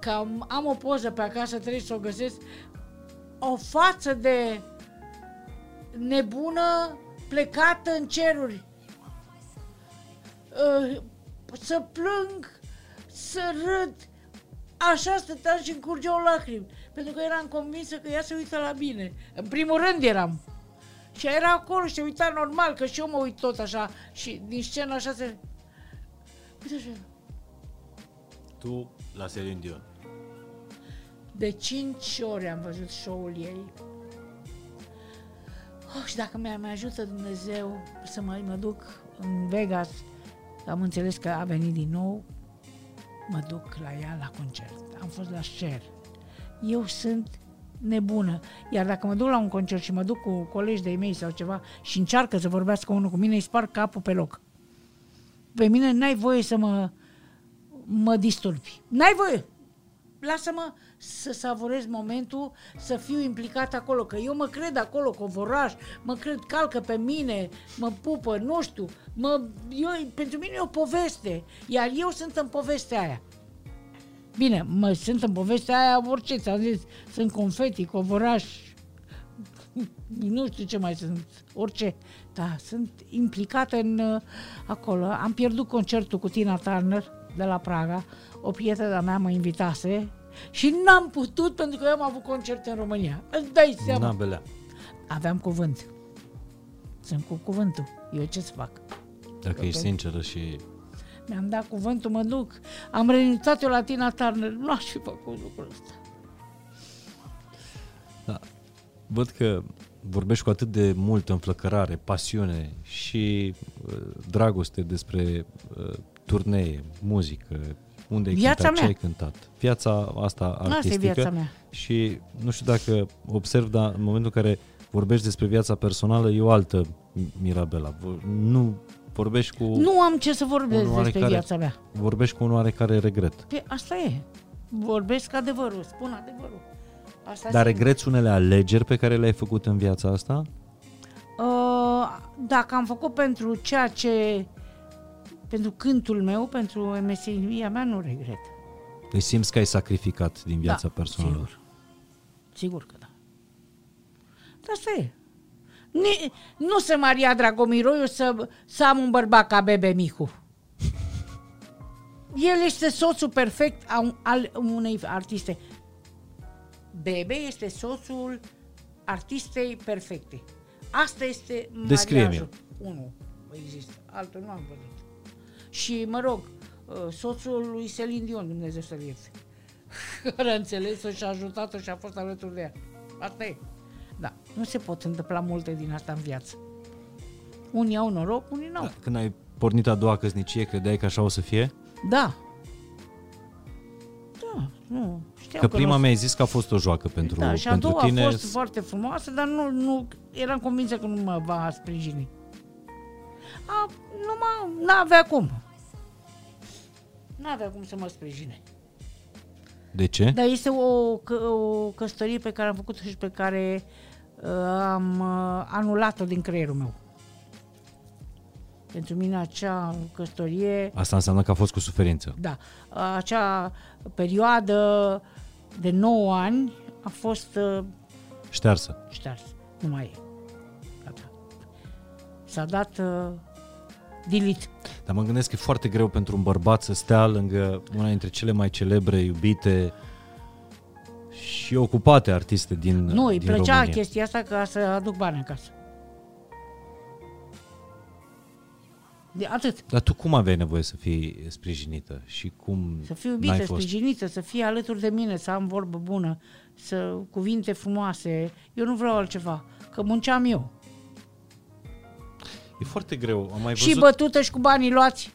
Că am, am o poză pe acasă, trebuie să o găsesc, o față de nebună plecată în ceruri. Uh, Să plâng, să râd. Așa stăteam și îmi curgeau lacrimi. Pentru că eram convinsă că ea se uită la mine. În primul rând eram. Și ea era acolo și se uita normal, că și eu mă uit tot așa. Și din scenă așa se... Uite așa. Tu la Celine Dion. De cinci ori am văzut show-ul ei. Oh, și dacă mi mai ajută Dumnezeu să mă, mă duc în Vegas, am înțeles că a venit din nou, mă duc la ea la concert. Am fost la Cher. Eu sunt nebună. Iar dacă mă duc la un concert și mă duc cu colegi de-ai mei sau ceva și încearcă să vorbească unul cu mine, îi sparg capul pe loc. Pe mine n-ai voie să mă, mă disturbi. N-ai voie lasă-mă să savurez momentul, să fiu implicat acolo, că eu mă cred acolo, covoraș, mă cred, calcă pe mine, mă pupă, nu știu, mă, eu, pentru mine e o poveste, iar eu sunt în povestea aia. Bine, mă, sunt în povestea aia orice, ți-am zis, sunt confeti, covoraș, nu știu ce mai sunt, orice. Da, sunt implicată în uh, acolo. Am pierdut concertul cu Tina Turner de la Praga. O prietenă a mea mă invitase și n-am putut pentru că eu am avut concerte în România. Îți dai seama. Na, belea. Aveam cuvânt. Sunt cu cuvântul. Eu ce să fac? Dacă ești sinceră și... Mi-am dat cuvântul, mă duc. Am renunțat eu la Tina Turner. Nu aș fi făcut lucrul ăsta. Da. Văd că vorbești cu atât de multă înflăcărare, pasiune și uh, dragoste despre uh, turnee, muzică, unde ai Viața cântat, ce mea. ai cântat. Viața asta artistică. viața mea. Și nu știu dacă observ, dar în momentul în care vorbești despre viața personală, e o altă Mirabela. Vor- Nu vorbești cu... Nu am ce să vorbesc Un despre oarecare- viața mea. Vorbești cu un oarecare regret. Pe asta e. Vorbesc adevărul, spun adevărul. Asta Dar simt. regreți unele alegeri pe care le-ai făcut în viața asta? Uh, dacă am făcut pentru ceea ce pentru cântul meu, pentru meseria mea, nu regret. Îi simți că ai sacrificat din viața da, personală? Sigur. Sigur că da. Dar asta e. Ni, nu se Maria Dragomiroiu să, să am un bărbat ca Bebe Micu. El este soțul perfect a un, al unei artiste. Bebe este soțul artistei perfecte. Asta este Descrie-mi. mariajul. Unul există, altul nu am văzut. Și, mă rog, uh, soțul lui Celine Dion, Dumnezeu să-l ierte. care a înțeles-o și a ajutat-o și a fost alături de ea. Asta e. Da, nu se pot întâmpla multe din asta în viață. Unii au noroc, unii nu. Da, Da. când ai pornit a doua căsnicie, credeai că așa o să fie? da. Da, nu. Știam Că nu prima o să- mi-ai zis că a fost o joacă pentru, Da, și a pentru doua tine. a fost foarte frumoasă, dar nu, nu eram convinsă că nu mă va sprijini. A, nu mă, n-avea cum. N-avea cum să mă sprijine. De ce? Dar este o, că, o căsătorie pe care am făcut-o și pe care uh, am uh, anulat-o din creierul meu. Pentru mine acea căsătorie, Asta înseamnă că a fost cu suferință. da, acea perioadă de 9 ani a fost uh, Ștearsă. șters. Nu mai e. Gata. S-a dat uh, delete. Dar mă gândesc că e foarte greu pentru un bărbat să stea lângă una dintre cele mai celebre, iubite și ocupate artiste din Nu, îi din plăcea România. chestia asta ca să aduc bani acasă. De atât. Dar tu cum aveai nevoie să fii sprijinită și cum Să fiu n-ai iubită, fost? sprijinită, să fie alături de mine, să am vorbă bună, să cuvinte frumoase. Eu nu vreau altceva, că munceam eu. E foarte greu. Am mai Și văzut... bătută și cu banii luați.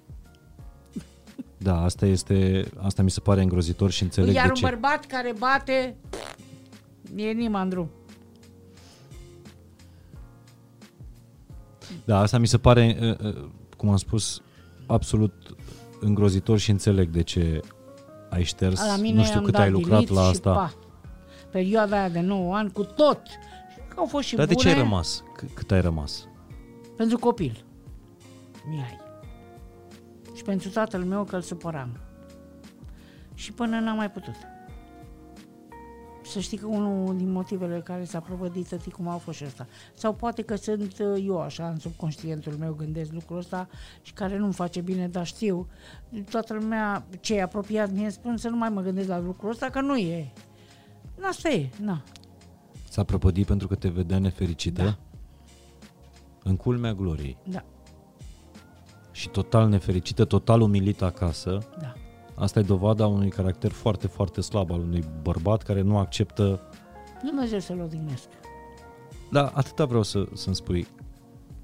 Da, asta este, asta mi se pare îngrozitor și înțeleg Iar de un ce. bărbat care bate, e nimandru. Da, asta mi se pare, uh, uh, cum am spus, absolut îngrozitor și înțeleg de ce ai șters. La mine nu știu am cât dat ai lucrat delete la și asta. Pa. Perioada aia de 9 ani cu tot. Și că au fost și Dar de bune ce ai rămas? C- cât ai rămas? Pentru copil. Mihai. Și pentru tatăl meu că îl supăram. Și până n-am mai putut. Să știi că unul din motivele care s-a prăvădit tătii cum a fost și ăsta. Sau poate că sunt uh, eu așa, în subconștientul meu gândesc lucrul ăsta și care nu-mi face bine, dar știu. Toată lumea, cei apropiat mie spun să nu mai mă gândesc la lucrul ăsta, că nu e. Asta e, na. S-a prăpădit pentru că te vedea nefericită? Da. În culmea gloriei. Da, Și total nefericită, total umilită acasă. da. Asta e dovada unui caracter foarte, foarte slab al unui bărbat care nu acceptă... Dumnezeu să-l odihnesc. Da, atâta vreau să, să-mi spui.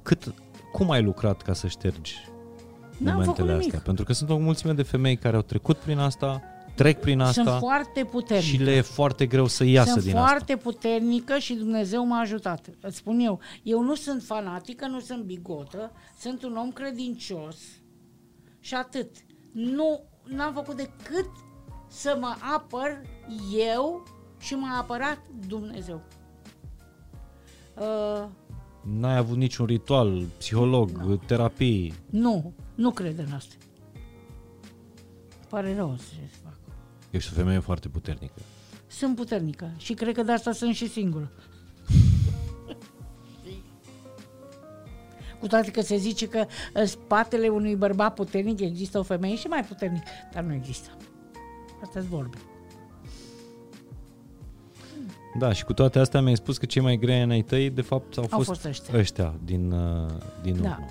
Cât, cum ai lucrat ca să ștergi N-am făcut momentele nimic. astea? Pentru că sunt o mulțime de femei care au trecut prin asta, trec prin asta Sunt foarte puternică. și le e foarte greu să iasă sunt din foarte puternică și Dumnezeu m-a ajutat. Îți spun eu, eu nu sunt fanatică, nu sunt bigotă, sunt un om credincios și atât. Nu n-am făcut decât să mă apăr eu și m-a apărat Dumnezeu. Uh, asta. N-ai avut niciun ritual, psiholog, Nu. terapii. nu, nu cred în asta. Pare rău ce să fac. Ești o femeie foarte puternică. Sunt puternică și cred că de asta sunt și singură. Cu toate că se zice că în spatele unui bărbat puternic există o femeie și mai puternică, dar nu există. asta sunt vorbe. Da, și cu toate astea mi-ai spus că cei mai grei ani ai tăi, de fapt, au, Au fost, fost ăștia. ăștia din, uh, din Da. urmă.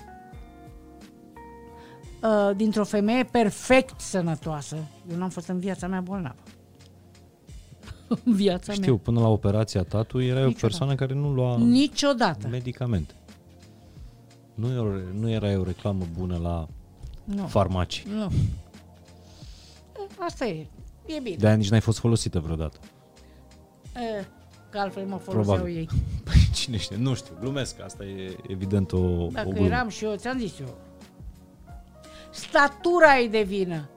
Uh, dintr-o femeie perfect sănătoasă, eu n-am fost în viața mea bolnavă. în viața Știu, până la operația ta, tu erai o Niciodată. persoană care nu lua mea. Niciodată. medicamente. Nu, e o, nu erai o reclamă bună la Nu. farmacii. nu. Asta e. E bine. De-aia nici n-ai fost folosită vreodată. E, că altfel mă foloseau Probabil. ei. Păi cine știe? Nu știu, glumesc. Asta e evident o, o Dacă glumă. eram și eu, ți-am zis eu. Statura e de vină.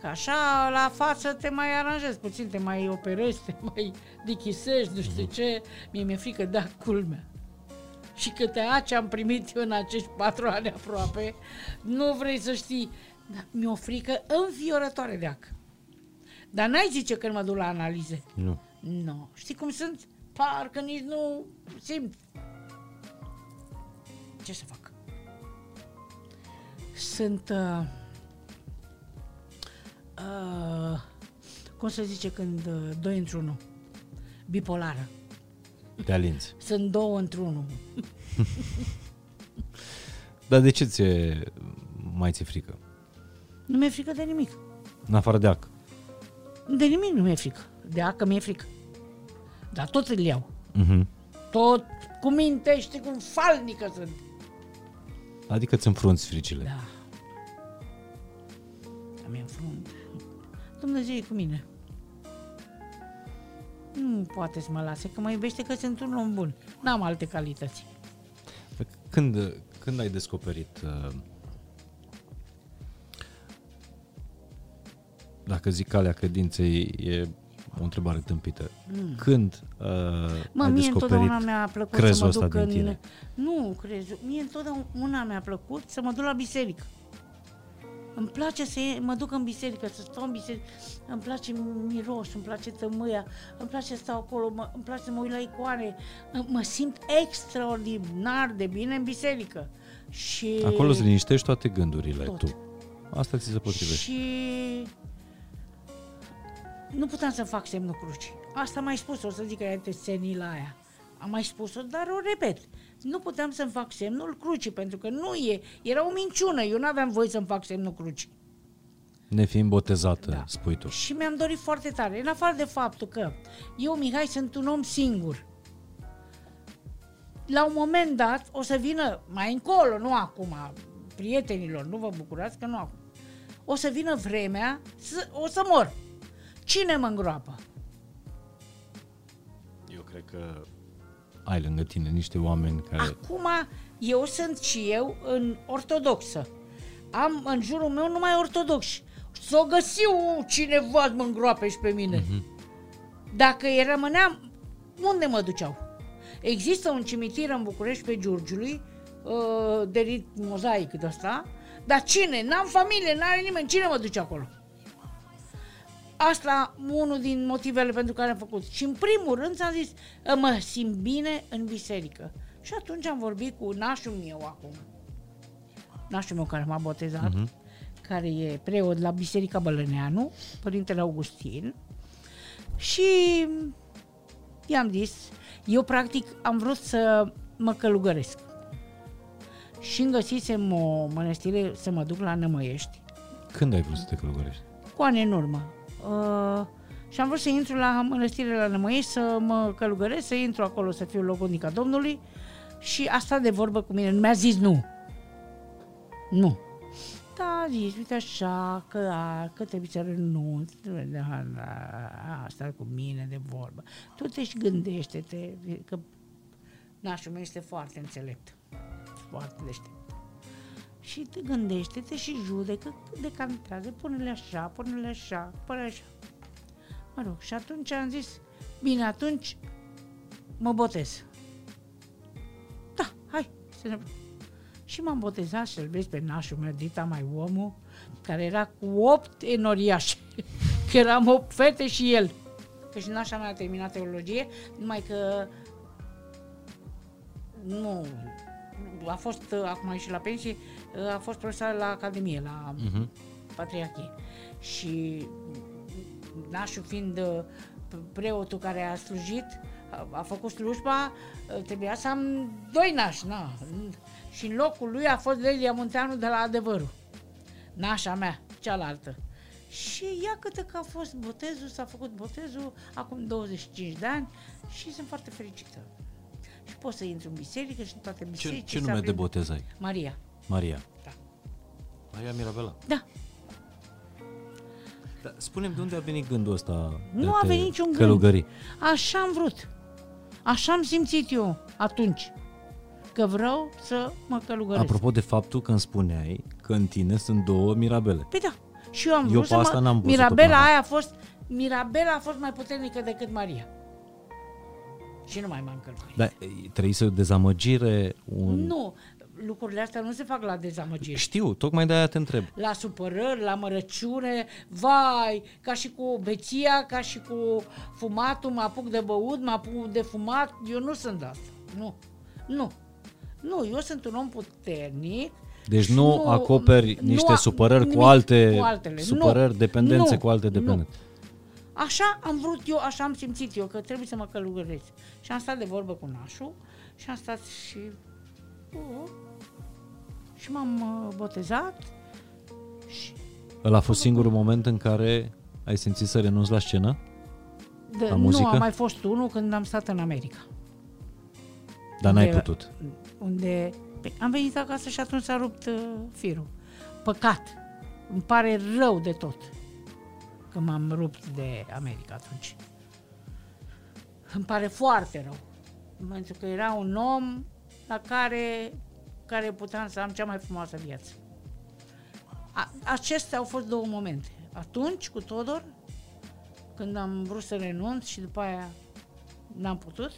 Că așa la față te mai aranjezi puțin, te mai operezi, te mai dichisești, nu știu ce. Mie mi-e frică de a culmea. Și câte ace am primit eu în acești patru ani aproape, nu vrei să știi. Dar mi-e o frică înfiorătoare de ac. Dar n-ai zice când mă duc la analize. Nu. Nu. Știi cum sunt? Parcă nici nu simt. Ce să fac? Sunt... Uh, uh, cum se zice când uh, doi într-unul? Bipolară. Te alinți. Sunt două într-unul. Dar de ce ți mai ți frică? Nu mi-e frică de nimic. În afară de ac. De nimic nu mi-e frică. De acă mi-e frică. Dar tot îl iau. Mhm. Tot cu minte, știi cum falnică sunt. Adică îți înfrunți fricile. Da. Am înfrunt. Dumnezeu e cu mine. Nu poate să mă lase, că mă iubește că sunt un om bun. N-am alte calități. Când, când ai descoperit uh, dacă zic calea credinței e o întrebare tâmpită. Mm. Când uh, Mă, ai mie descoperit întotdeauna mi-a plăcut să crezul mă ăsta duc din în... tine? Nu, crezul. Mie întotdeauna mi-a plăcut să mă duc la biserică. Îmi place să ie- mă duc în biserică, să stau în biserică. Îmi place miros, îmi place tămâia, îmi place să stau acolo, mă, îmi place să mă uit la icoane. Mă simt extraordinar de bine în biserică. Și... Acolo îți liniștești toate gândurile Tot. tu. Asta ți se potrivește. Și nu puteam să fac semnul crucii. Asta mai spus, o să zic că este senila aia. Am mai spus-o, dar o repet. Nu puteam să-mi fac semnul crucii, pentru că nu e, era o minciună. Eu nu aveam voie să-mi fac semnul crucii. Nefiind botezată, Da. spui tu. Și mi-am dorit foarte tare, în afară de faptul că eu, Mihai, sunt un om singur. La un moment dat o să vină, mai încolo, nu acum, prietenilor, nu vă bucurați că nu acum. O să vină vremea, să, o să mor. Cine mă îngroapă? Eu cred că ai lângă tine niște oameni care... Acum eu sunt și eu în ortodoxă. Am în jurul meu numai ortodoxi. S-o găsiu cineva să mă îngroape și pe mine. Dacă îi rămâneam, unde mă duceau? Există un cimitir în București pe Giurgiului, uh, de rit mozaic de ăsta, dar cine? N-am familie, n-are nimeni. Cine mă duce acolo? Asta unul din motivele pentru care am făcut. Și în primul rând ți-am zis, "Ă, mă simt bine în biserică. Și atunci am vorbit cu nașul meu acum. Nașul meu care m-a botezat, uh-huh. care e preot la Biserica Bălăneanu, Părintele Augustin. Și i-am zis, eu practic am vrut să mă călugăresc. Și îmi găsisem o mănăstire să mă duc la Nămăiești, Când ai vrut să te călugărești? cu ani în urmă. Uh, și am vrut să intru la mănăstire la Nămăiești, să mă călugăresc, să intru acolo, să fiu logodnica Domnului și a stat de vorbă cu mine. Nu mi-a zis nu. Nu. Da, a zis, uite așa, că, a, că trebuie să renunți. Da, da, a stat cu mine de vorbă. Tu te și gândește-te, că nașul meu este foarte înțelept. Foarte deștept. Și te gândește-te și judecă cât de cantează, pune-le așa, pune-le așa, pune așa. Mă rog, și atunci am zis, bine, atunci mă botez. Da, hai, să ne... Și m-am botezat să-l vezi pe nașul meu, Dita mai omul, care era cu opt enoriași. Că eram opt fete și el. Că și nașa mea a terminat teologie, numai că nu, a fost, uh, acum a ieșit la pensie, uh, a fost profesor la Academie, la uh-huh. Patriarhie. Și nașul fiind uh, preotul care a slujit, a, a făcut slujba, uh, trebuia să am doi nași, na. Și în locul lui a fost Lelia Munteanu de la Adevărul. Nașa mea, cealaltă. Și ia câte că a fost botezul, s-a făcut botezul acum 25 de ani și sunt foarte fericită. Și pot să intru în biserică și în toate Ce, bisericii. ce să nume de aprind- botez ai? Maria. Maria. Da. Maria Mirabela. Da. Da, spune-mi de unde a venit gândul ăsta de Nu a a te venit niciun gând. călugări? Așa am vrut. Așa am simțit eu atunci. Că vreau să mă călugăresc. Apropo de faptul că îmi spuneai că în tine sunt două Mirabele. Păi da. Și eu am Eu vrut pe să asta mă... n-am văzut-o până Mirabela acum. aia a fost... Mirabela a fost mai puternică decât Maria. Și nu mai m-am călugărit. Dar e, trebuie să o dezamăgire, un... Nu, lucrurile astea nu se fac la dezamăgire. Știu, tocmai de-aia te întreb. La supărări, la mărăciune, vai, ca și cu beția, ca și cu fumatul, mă apuc de băut, mă apuc de fumat, eu nu sunt de asta. Nu, nu. Nu, eu sunt un om puternic. Deci și nu acoperi nu niște a- supărări cu nimic alte cu altele. supărări, Nu, dependențe nu, cu alte nu. dependențe. Așa am vrut eu, așa am simțit eu, că trebuie să mă călugăresc. Și am stat de vorbă cu nașul și am stat și... Uh, și m-am uh, botezat și Ăla a fost singurul moment în care Ai simțit să renunți la scenă? De, La nu, muzică? a mai fost unul când am stat în America. Dar n-ai Unde- putut. Unde pe, am venit acasă și atunci s-a rupt uh, firul. Păcat. Îmi pare rău de tot că m-am rupt de America atunci. Îmi pare foarte rău. Pentru că era un om la care, care puteam să am cea mai frumoasă viață. A, acestea au fost două momente. Atunci, cu Todor, când am vrut să renunț și după aia n-am putut.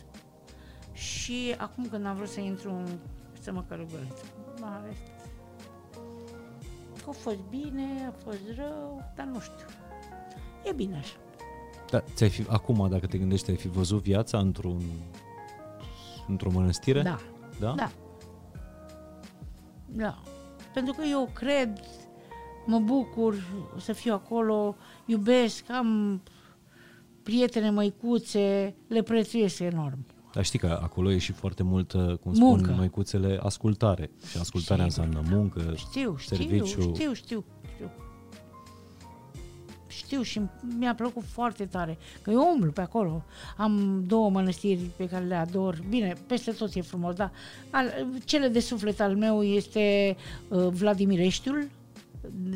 Și acum când am vrut să intru în, să mă călugăresc. Mă arest. A fost bine, a fost rău, dar nu știu. E bine așa. Da, ți-ai fi, acum, dacă te gândești, ai fi văzut viața într-un, într-o mănăstire? Da. Da? Da. Da. Pentru că eu cred, mă bucur să fiu acolo, iubesc, am prietene măicuțe, le prețuiesc enorm. Dar știi că acolo e și foarte mult, uh, cum spun Muncă. măicuțele, ascultare. Și ascultarea Sigur. înseamnă muncă, Știu, știu, serviciu. știu, știu, știu. Știu și mi-a plăcut foarte tare, că eu umblu pe acolo. Am două mănăstiri pe care le ador. Bine, peste tot e frumos, dar al, cele de suflet al meu este uh, Vladimireștiul,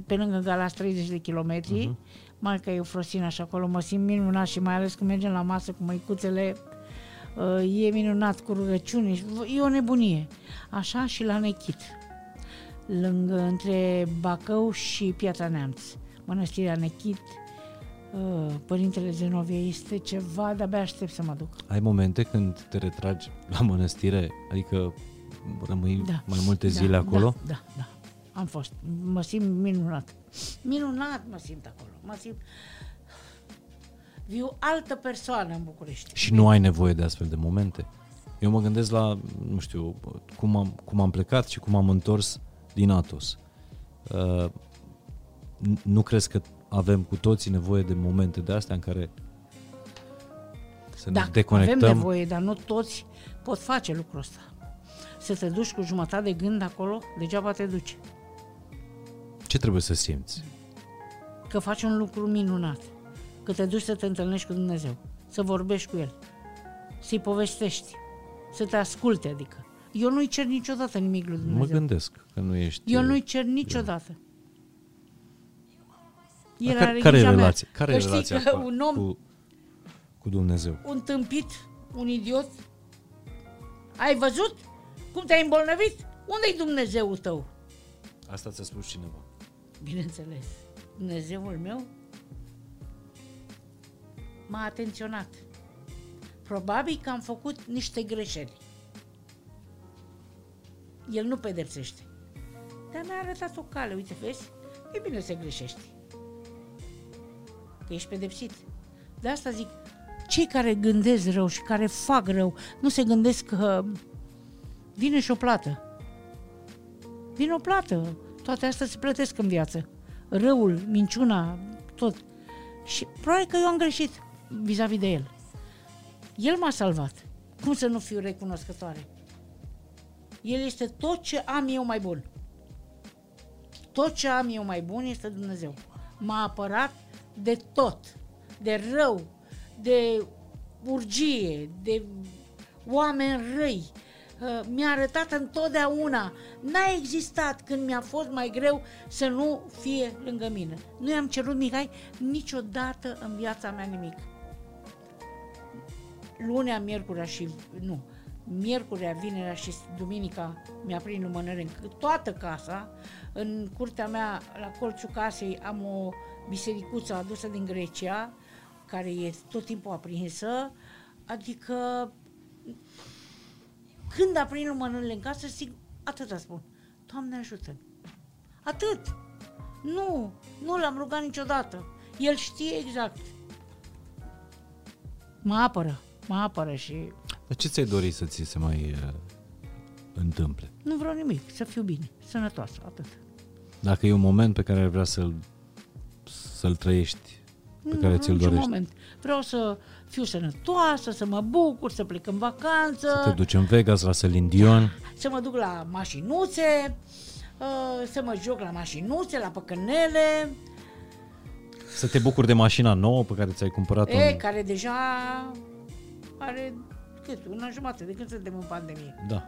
pe lângă Galați 30 de kilometri. Uh-huh. Marca Eufrosina și acolo mă simt minunat și mai ales când mergem la masă cu măicuțele uh, e minunat cu rugăciuni, e o nebunie. Așa și la Nechit lângă între Bacău și Piatra Neamț. Mănăstirea Nechit, uh, Părintele Zenovie este ceva, de-abia aștept să mă duc. Ai momente când te retragi la mănăstire, adică rămâi Da. mai multe da, zile acolo? Da, da, da. Am fost. Mă simt minunat. Minunat mă simt acolo. Mă simt... Viu altă persoană în București. Și nu ai nevoie de astfel de momente? Eu mă gândesc la, nu știu, cum am, cum am plecat și cum am întors din Atos. Uh, n- nu crezi că avem cu toții nevoie de momente de astea în care să ne Da, deconectăm? avem nevoie, dar nu toți pot face lucrul ăsta. Să te duci cu jumătate de gând acolo, degeaba te duci. Ce trebuie să simți? că faci un lucru minunat, că te duci să te întâlnești cu Dumnezeu, să vorbești cu El, să-i povestești, să te asculte, adică. Eu nu-i cer niciodată nimic lui Mă Dumnezeu. gândesc că nu ești... Eu uh, nu-i cer niciodată. El care, are care e grija mea. relația? Care că e știi relația că cu, un om, cu, cu Dumnezeu? un tâmpit, un idiot, ai văzut cum te-ai îmbolnăvit? Unde-i Dumnezeul tău? Asta ți-a spus cineva. Bineînțeles, Dumnezeul meu m-a atenționat. Probabil că am făcut niște greșeli. El nu pedepsește. Dar mi-a arătat o cale. Uite, vezi? E bine să greșești. Că ești pedepsit. De asta zic, cei care gândesc rău și care fac rău, nu se gândesc că vine și o plată. Vine o plată. Toate astea se plătesc în viață. Răul, minciuna, tot. Și probabil că eu am greșit vis-a-vis de el. El m-a salvat. Cum să nu fiu recunoscătoare? El este tot ce am eu mai bun. Tot ce am eu mai bun este Dumnezeu. M-a apărat de tot. De rău, de urgie, de oameni răi. Uh, Mi-a arătat întotdeauna. N-a existat când mi-a fost mai greu să nu fie lângă mine. Nu i-am cerut Mihai niciodată în viața mea nimic. Lunea, miercurea și... Nu. Miercurea, vinerea și duminica mi-a prins lumânări în toată casa. În curtea mea, la colțul casei, am o bisericuță adusă din Grecia, care e tot timpul aprinsă. Adică când aprind lumânările în casă, sigur, atâta spun. Doamne ajută Atât. Nu, nu l-am rugat niciodată. El știe exact. Mă apără, mă apără și Dar ce ți-ai dori să ți se mai uh, întâmple? nu vreau nimic, să fiu bine, sănătoasă, atât. Dacă e un moment pe care ai vrea să-l, să-l trăiești, pe nu, care ți-l niciun dorești, moment. Vreau să fiu sănătoasă, să mă bucur, să plec în vacanță, să te duci în Vegas, la Celine Dion, să mă duc la mașinuțe, uh, să mă joc la mașinuțe, la păcănele, Să te bucuri de mașina nouă pe care ți-ai cumpărat-o. E, în- care deja are cât, una jumătate de când suntem în pandemie. Da.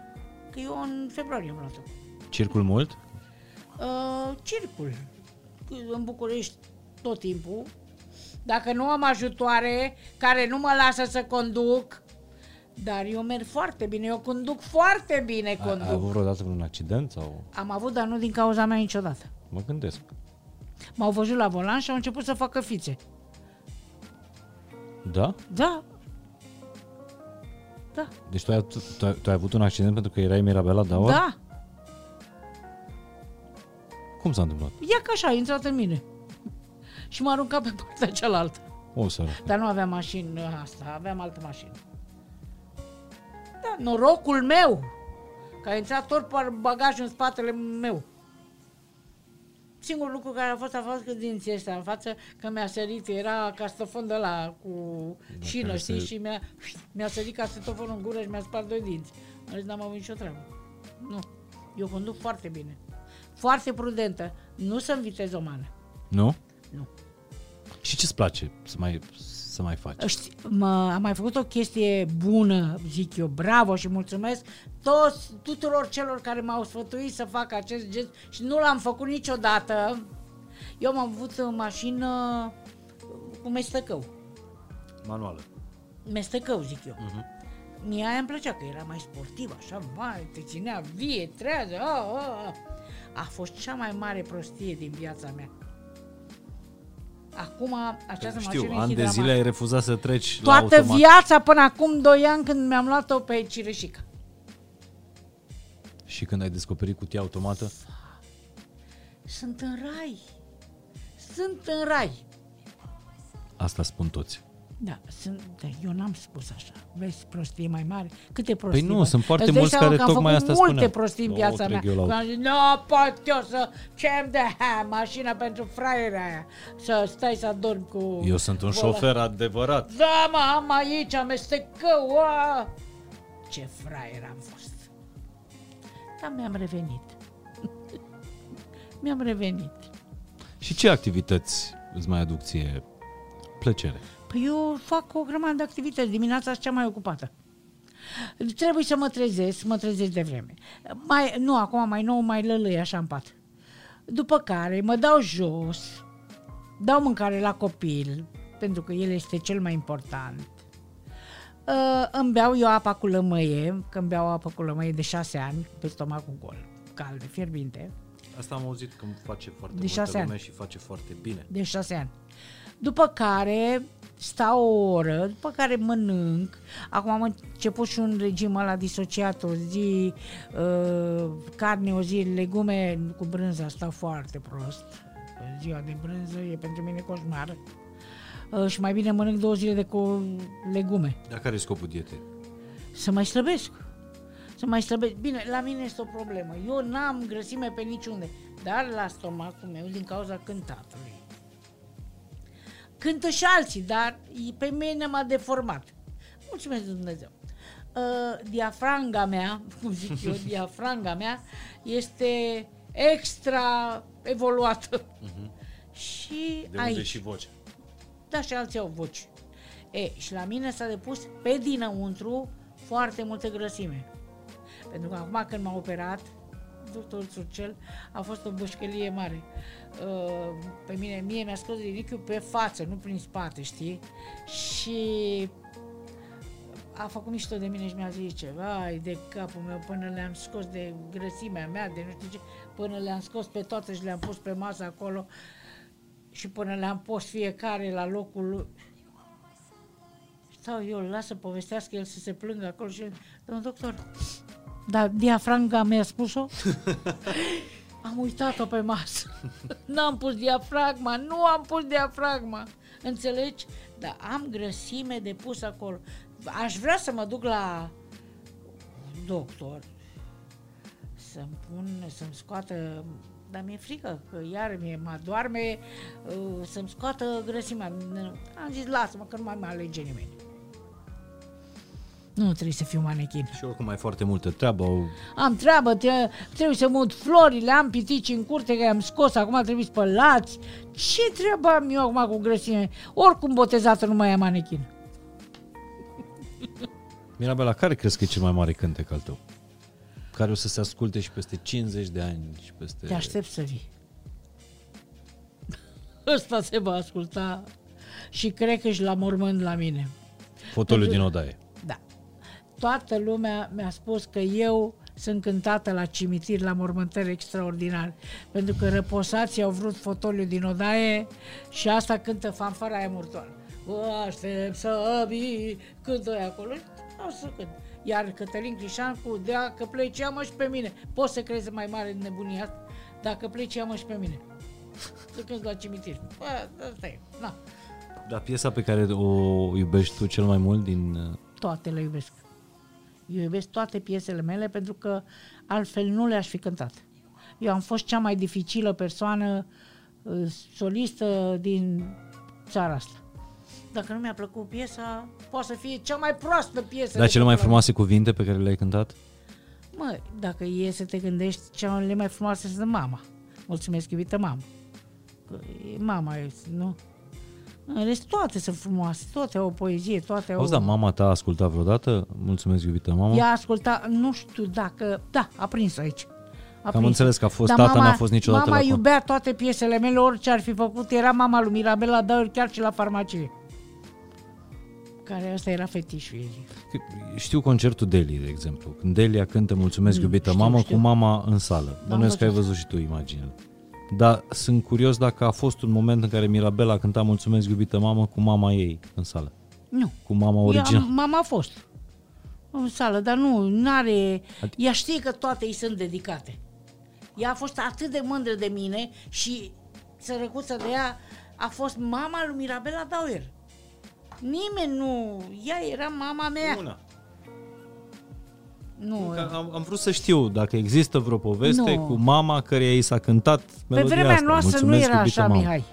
Că eu în februarie am luat-o. Circul mult? Uh, circul. În București tot timpul. Dacă nu am ajutoare care nu mă lasă să conduc, dar eu merg foarte bine, eu conduc foarte bine Ai, conduc. ai avut vreodată vreun accident? sau Am avut, dar nu din cauza mea niciodată. Mă gândesc. M-au văzut la volan și au început să facă fițe. Da? Da. Da. Deci tu ai, tu, tu, ai, tu ai avut un accident pentru că erai Mirabela Daur? Da. Cum s-a întâmplat? Ia că așa, a intrat în mine. Și m-a aruncat pe partea cealaltă. O să Dar nu aveam mașină asta, aveam altă mașină. Da, norocul meu, că a intrat tot pe bagajul în spatele meu. Singurul lucru care a fost a fost că dinții ăștia în față, că mi-a sărit, era castofon de la cu șină, care știi, se- și mi-a, mi-a sărit castofonul în gură și mi-a spart doi dinți. Am zis, n-am avut nicio treabă. Nu, eu conduc foarte bine. Foarte prudentă, nu sunt vitezomană. Nu? Nu. Și ce-ți place să mai, să mai faci? Ști, mă, am mai făcut o chestie bună, zic eu, bravo și mulțumesc toți, tuturor celor care m-au sfătuit să fac acest gest și nu l-am făcut niciodată. Eu am avut o mașină cu mestăcău, Manuală. mestăcău zic eu. Uh-huh. Mie aia îmi plăcea că era mai sportiv, așa, mai, te ținea vie, trează, a, a, a. A fost cea mai mare prostie din viața mea. Acum, această Știu, mașină e ani de hidrama- zile ai refuzat să treci la toată automat. viața până acum 2 ani când mi-am luat-o pe Cireșica. Și când ai descoperit cutia automată? Sunt în rai. Sunt în rai. Asta spun toți. Da, sunt, da, eu n-am spus așa. Vezi prostie mai mare? Câte prostii? Păi nu, mai- sunt foarte Îți dai mulți seama care că am tocmai făcut asta multe spuneau. prostii în O, viața mea. trec eu la- Am zis, nu pot eu să ce de ha, mașina pentru fraiera aia. Să stai să dormi cu... Eu sunt un volan. șofer adevărat. Da, mă, am aici amestecău, a! Ce fraier am fost. Dar mi-am revenit. mi-am revenit. Și ce activități îți mai aduc ție plăcere? Păi eu fac o grămadă de activități, dimineața sunt cea mai ocupată. Trebuie să mă trezesc, mă trezesc de vreme. Mai, nu, acum mai nou, mai lălăi așa în pat. După care mă dau jos, dau mâncare la copil, pentru că el este cel mai important. Uh, îmi beau eu apa cu lămâie, că îmi beau apă cu lămâie de șase ani, pe stomacul gol, caldă, fierbinte. Asta am auzit că face foarte De șase ani. și face foarte bine. de șase ani. După care stau o oră, după care mănânc. Acum am început și un regim ăla disociat, o zi uh, carne, o zi legume cu brânza, stau foarte prost. Ziua de brânză e pentru mine coșmar. Uh, și mai bine mănânc două zile de co- legume. Dar care e scopul dietei? Să mai slăbesc. Să mai slăbesc. Bine, la mine este o problemă. Eu n-am grăsime pe niciunde, dar la stomacul meu din cauza cântatului. Cântă și alții, dar e- pe mine m-a deformat. Mulțumesc Dumnezeu. Uh, diafranga mea, cum zic eu, diafranga mea este extra evoluată. Și De aici. unde și vocea? Da, și alții au voci. E, și la mine s-a depus pe dinăuntru foarte multă grăsime. Pentru că acum când m-a operat, doctorul Surcel, a fost o bușcălie mare. Uh, Pe mine, mie mi-a scos rinichiul pe față, nu prin spate, știi? Și a făcut mișto de mine și mi-a zis ce, vai de capul meu, până le-am scos de grăsimea mea, de nu știu ce, până le-am scos pe toate și le-am pus pe masă acolo și până le-am pus fiecare la locul lui. Stau eu, îl las să povestească el să se plângă acolo și el, domnul doctor, dar diafranga mi-a spus-o? am uitat-o pe masă. N-am pus diafragma, nu am pus diafragma. Înțelegi? Dar am grăsime de pus acolo. Aș vrea să mă duc la doctor să-mi pun, să-mi scoată dar mi-e frică că iar mie mă doarme uh, să-mi scoată grăsimea. Am zis, lasă-mă că nu mai mă alege nimeni. Nu trebuie să fiu manechin. Și oricum ai foarte multă treabă. Au... Am treabă, tre- trebuie să mut florile, am pitici în curte, că i-am scos, acum trebuie spălați. Ce treabă am eu acum cu grăsime? Oricum botezată nu mai e manechin. Mirabela, care crezi că e cel mai mare cântec al tău? Care o să se asculte și peste 50 de ani și peste... Te aștept să vii. Ăsta se va asculta și cred că și la mormânt la mine. Fotoliu din odaie. Da. Toată lumea mi-a spus că eu sunt cântată la cimitir, la mormântări extraordinare. Pentru că răposații au vrut fotoliu din odaie și asta cântă fanfara aia murtoară. Vă aștept să vii, cântă aia acolo. O să cânt. Iar Cătălin Crișan cu Dacă pleci, ia-mă și pe mine. Poți să crezi mai mare în nebunia asta? Dacă pleci, ia-mă și pe mine. Să cânt la cimitir. Bă, asta e. Na. Dar piesa pe care o iubești tu cel mai mult din... uh, toate le iubesc. Eu iubesc toate piesele mele pentru că altfel nu le-aș fi cântat. Eu am fost cea mai dificilă persoană uh, solistă din țara asta. Dacă nu mi-a plăcut piesa, poate să fie cea mai proastă piesă. Dar de cele mai tot la- frumoase cuvinte pe care le-ai cântat? Mă, dacă e să te gândești, cele mai frumoase sunt mama. Mulțumesc, iubită mamă. Că e mama, e, nu? În rest, toate sunt frumoase, toate au o poezie, toate au... Auzi, da, mama ta a ascultat vreodată? Mulțumesc, iubită mamă. Ea asculta, nu știu dacă, da, a prins aici. A Că am înțeles că a fost tata, n-a fost niciodată mama la con- iubea toate piesele mele, orice ar fi făcut, era mama lui Mirabela Daur chiar și la farmacie. Care ăsta era fetișul ei. Că Știu concertul Deli, de exemplu. Când Delia cântă Mulțumesc, iubită Mm, știu, mamă, știu. cu mama în sală. Bănuiesc că ai văzut. văzut și tu imaginele. Dar sunt curios dacă a fost un moment în care Mirabela cânta Mulțumesc, iubită mamă, cu mama ei în sală. Nu. Cu mama Ea, originală. mama a fost în sală, dar nu, nu are... Adi- Ea știe că toate îi sunt dedicate. Ea a fost atât de mândră de mine și sărăcuță de ea a fost mama lui Mirabela Dauer. Nimeni nu... Ea era mama mea. Una. Nu, Că Am, am vrut să știu dacă există vreo poveste Nu. cu mama căreia i s-a cântat Pe melodia vremea asta. noastră nu Mulțumesc, era iubită așa, mamă. Mihai.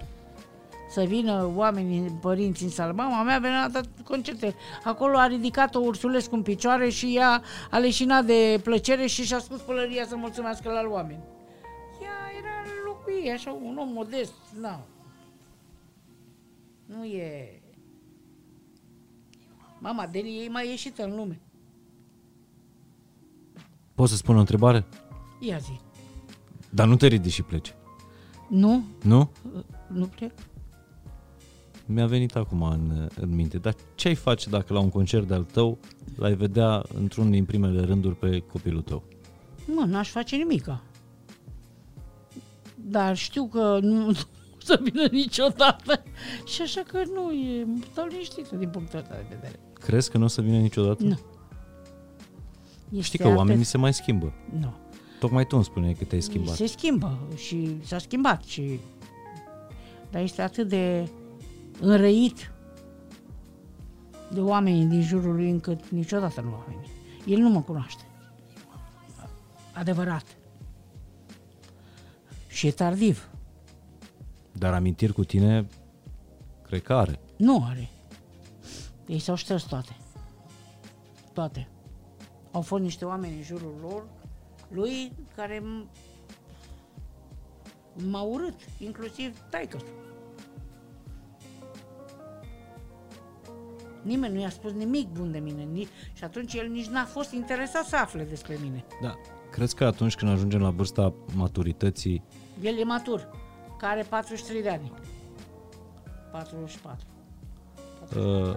Să vină oamenii, părinți în sală. Mama mea venea la toate concerte. Acolo a ridicat-o Ursulescu în picioare și ea a leșinat de plăcere și și-a spus pălăria să mulțumească la oameni. Ea era în locul ei, așa, un om modest. Na. Nu e... Mama Deli ei mai ieșită în lume. Poți să spun o întrebare? Ia zi. Dar nu te ridici și pleci. Nu? Nu? Nu plec? Mi-a venit acum în, în minte. Dar ce ai face dacă la un concert de-al tău l-ai vedea într-un din primele rânduri pe copilul tău? Mă, n-aș face nimica. Dar știu că nu o să vină niciodată și așa că nu e, stau liniștită din punctul ăsta de vedere. Crezi că nu o să vină niciodată? Nu. Este Știi că oamenii atât- se mai schimbă. Nu. Tocmai tu îmi spuneai că te-ai schimbat. Se schimbă și s-a schimbat și... Dar este atât de înrăit de oamenii din jurul lui încât niciodată nu va veni. El nu mă cunoaște. Adevărat. Și e tardiv. Dar amintiri cu tine, cred că are. Nu are. Ei s-au șters toate. Toate. Au fost niște oameni în jurul lor, lui, care m- m-au urât, inclusiv taică Nimeni nu i-a spus nimic bun de mine ni- și atunci el nici n-a fost interesat să afle despre mine. Da. Crezi că atunci când ajungem la vârsta maturității, El e matur, care are 43 de ani. 44. uh,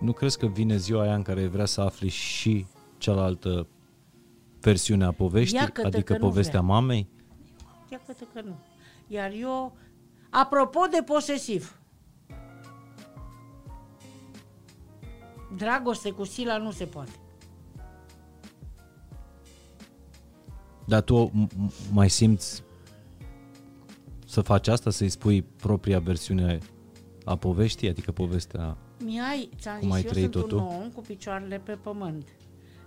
nu crezi că vine ziua aia în care vrea să afli și cealaltă versiune a poveștii, Ia-că-te adică că nu povestea vrea. mamei? Ia câte că nu. Iar eu, apropo de posesiv, dragoste cu sila nu se poate. Dar tu m- m- mai simți să faci asta, să-i spui propria versiune a poveștii, adică povestea... Mihai, ți-am Cum ai zis, eu trăit sunt un totul? om cu picioarele pe pământ.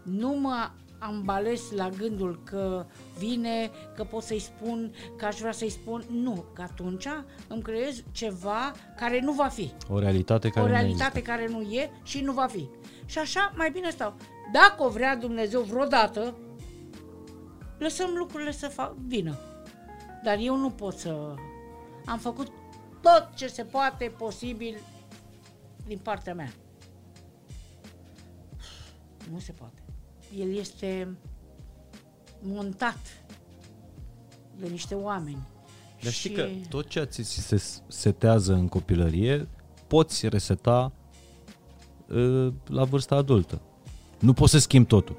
Nu mă ambalez la gândul că vine, că pot să-i spun, că aș vrea să-i spun. Nu, că atunci îmi creez ceva care nu va fi. O realitate care o nu realitate există. care nu e și nu va fi. Și așa mai bine stau. Dacă o vrea Dumnezeu vreodată, lăsăm lucrurile să fac, vină. Dar eu nu pot să... Am făcut tot ce se poate posibil din partea mea. Nu se poate. El este montat de niște oameni. Dar știi Și- că tot ceea ce ți se setează în copilărie, poți reseta uh, la vârsta adultă. Nu poți să schimbi totul,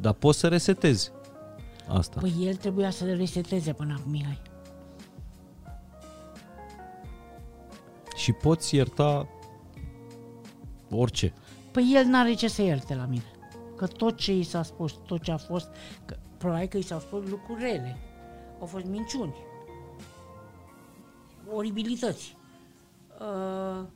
dar poți să resetezi asta. Păi el trebuia să reseteze până acum, Mihai. Și poți ierta orice. Păi el n-are ce să ierte la mine. Că tot ce i s-a spus, tot ce a fost, că, probabil că i s-au spus lucruri rele. Au fost minciuni. Oribilități. Uh,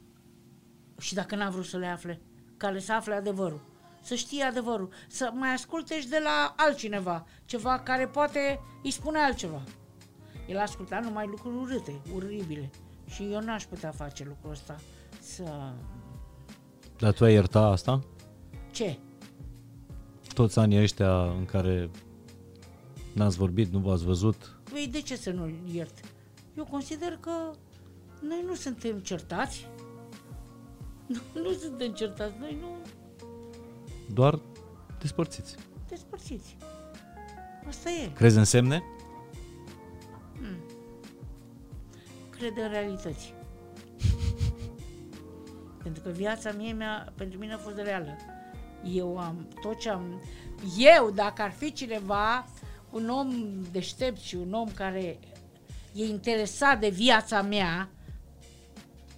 și dacă n-a vrut să le afle, care să afle adevărul. Să știe adevărul. Să mai asculte și de la altcineva. Ceva care poate îi spune altceva. El asculta numai lucruri urâte, oribile. Și eu n-aș putea face lucrul ăsta. Să... Dar tu ai ierta asta? Ce? Toți anii ăștia în care n-ați vorbit, nu v-ați văzut, Păi de ce să nu iert? Eu consider că noi nu suntem certați. Nu, nu suntem certați, noi nu doar despărțiți. despărțiți. Asta e. Crezi în semne? Cred în realități. Pentru că viața mie, mea, pentru mine a fost reală. Eu am tot ce am... Eu, dacă ar fi cineva, un om deștept și un om care e interesat de viața mea,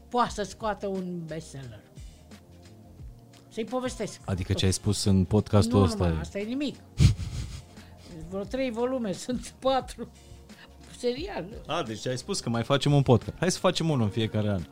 poate să scoată un bestseller. Să-i povestesc. Adică ce ai spus în podcastul nu, ăsta? numai, asta e nimic. Vreo trei volume, sunt patru. Serial. A, deci ai spus că mai facem un podcast. Hai să facem unul în fiecare an.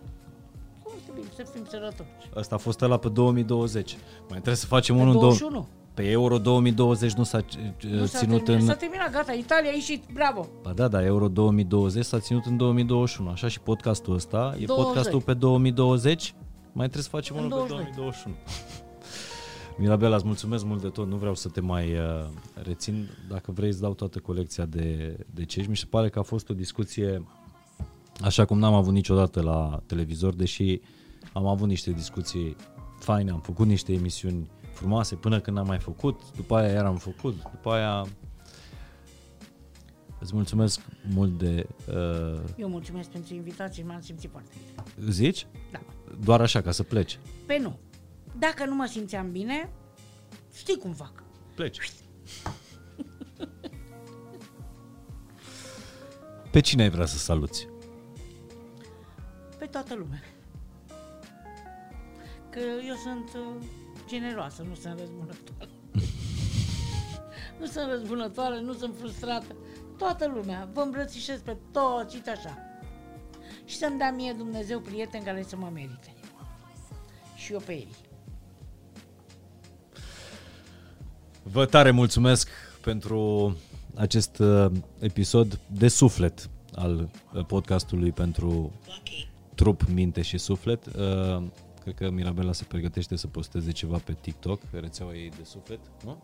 Foarte bine, să fim sănătoși. Asta a fost ăla pe 2020. Mai trebuie să facem Pe unul în dou- 21. Pe Euro 2020 nu s-a uh, Nu s-a ținut terminat, în... S-a terminat, gata, Italia a ieșit, bravo. Ba da, da, Euro 2020 s-a ținut în 2021. Așa și podcastul ăsta. E 20. podcastul pe 2020. Mai trebuie să facem În unul pe 22. 2021. Mirabela, îți mulțumesc mult de tot. Nu vreau să te mai uh, rețin. Dacă vrei, îți dau toată colecția de, de cești. Mi se pare că a fost o discuție așa cum n-am avut niciodată la televizor, deși am avut niște discuții faine, am făcut niște emisiuni frumoase până când am mai făcut, după aia iar am făcut, după aia îți mulțumesc mult de uh, Eu mulțumesc pentru invitație și m-am simțit foarte bine. zici? Da. Doar așa, ca să pleci. Pe nu. Dacă nu mă simțeam bine, știi cum fac. Pleci. Pe cine ai vrea să saluți? Pe toată lumea. Că eu sunt uh, generoasă, nu sunt răzbunătoare. nu sunt răzbunătoare, nu sunt frustrată. Toată lumea, vă îmbrățișez pe toți, uite așa. Și să-mi dea mie Dumnezeu prieteni care să mă merite. Și eu pe ei. Vă tare mulțumesc pentru acest uh, episod de suflet al uh, podcastului pentru Lucky. trup, minte și suflet. Uh, Cred că Mirabela se pregătește să posteze ceva pe TikTok, rețeaua ei de suflet, nu?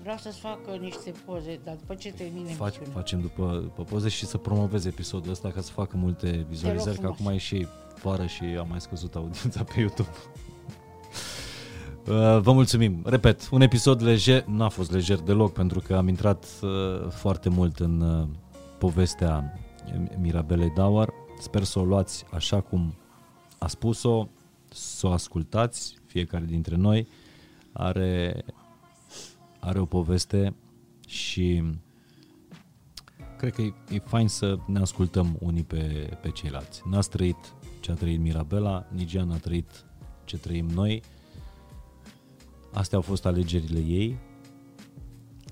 Vreau să-ți fac uh, niște poze, dar după ce termine Faci, emisiunea. facem după, după poze și să promovezi episodul ăsta ca să facă multe vizualizări, că frumos. acum e și vară și a mai scăzut audiența pe YouTube. Uh, Vă mulțumim. Repet, un episod lejer, n-a fost lejer deloc pentru că am intrat uh, foarte mult în uh, povestea Mirabelei Dauer. Sper să o luați așa cum a spus-o, să o ascultați, fiecare dintre noi are, are o poveste și cred că e, e fain să ne ascultăm unii pe, pe ceilalți. N-ați trăit ce a trăit Mirabela, nici ea n-a trăit ce trăim noi. Astea au fost alegerile ei.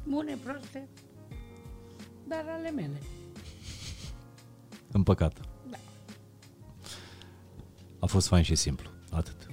Bune, proste, dar ale mele. Împăcată. Da. A fost fain și simplu. Atât.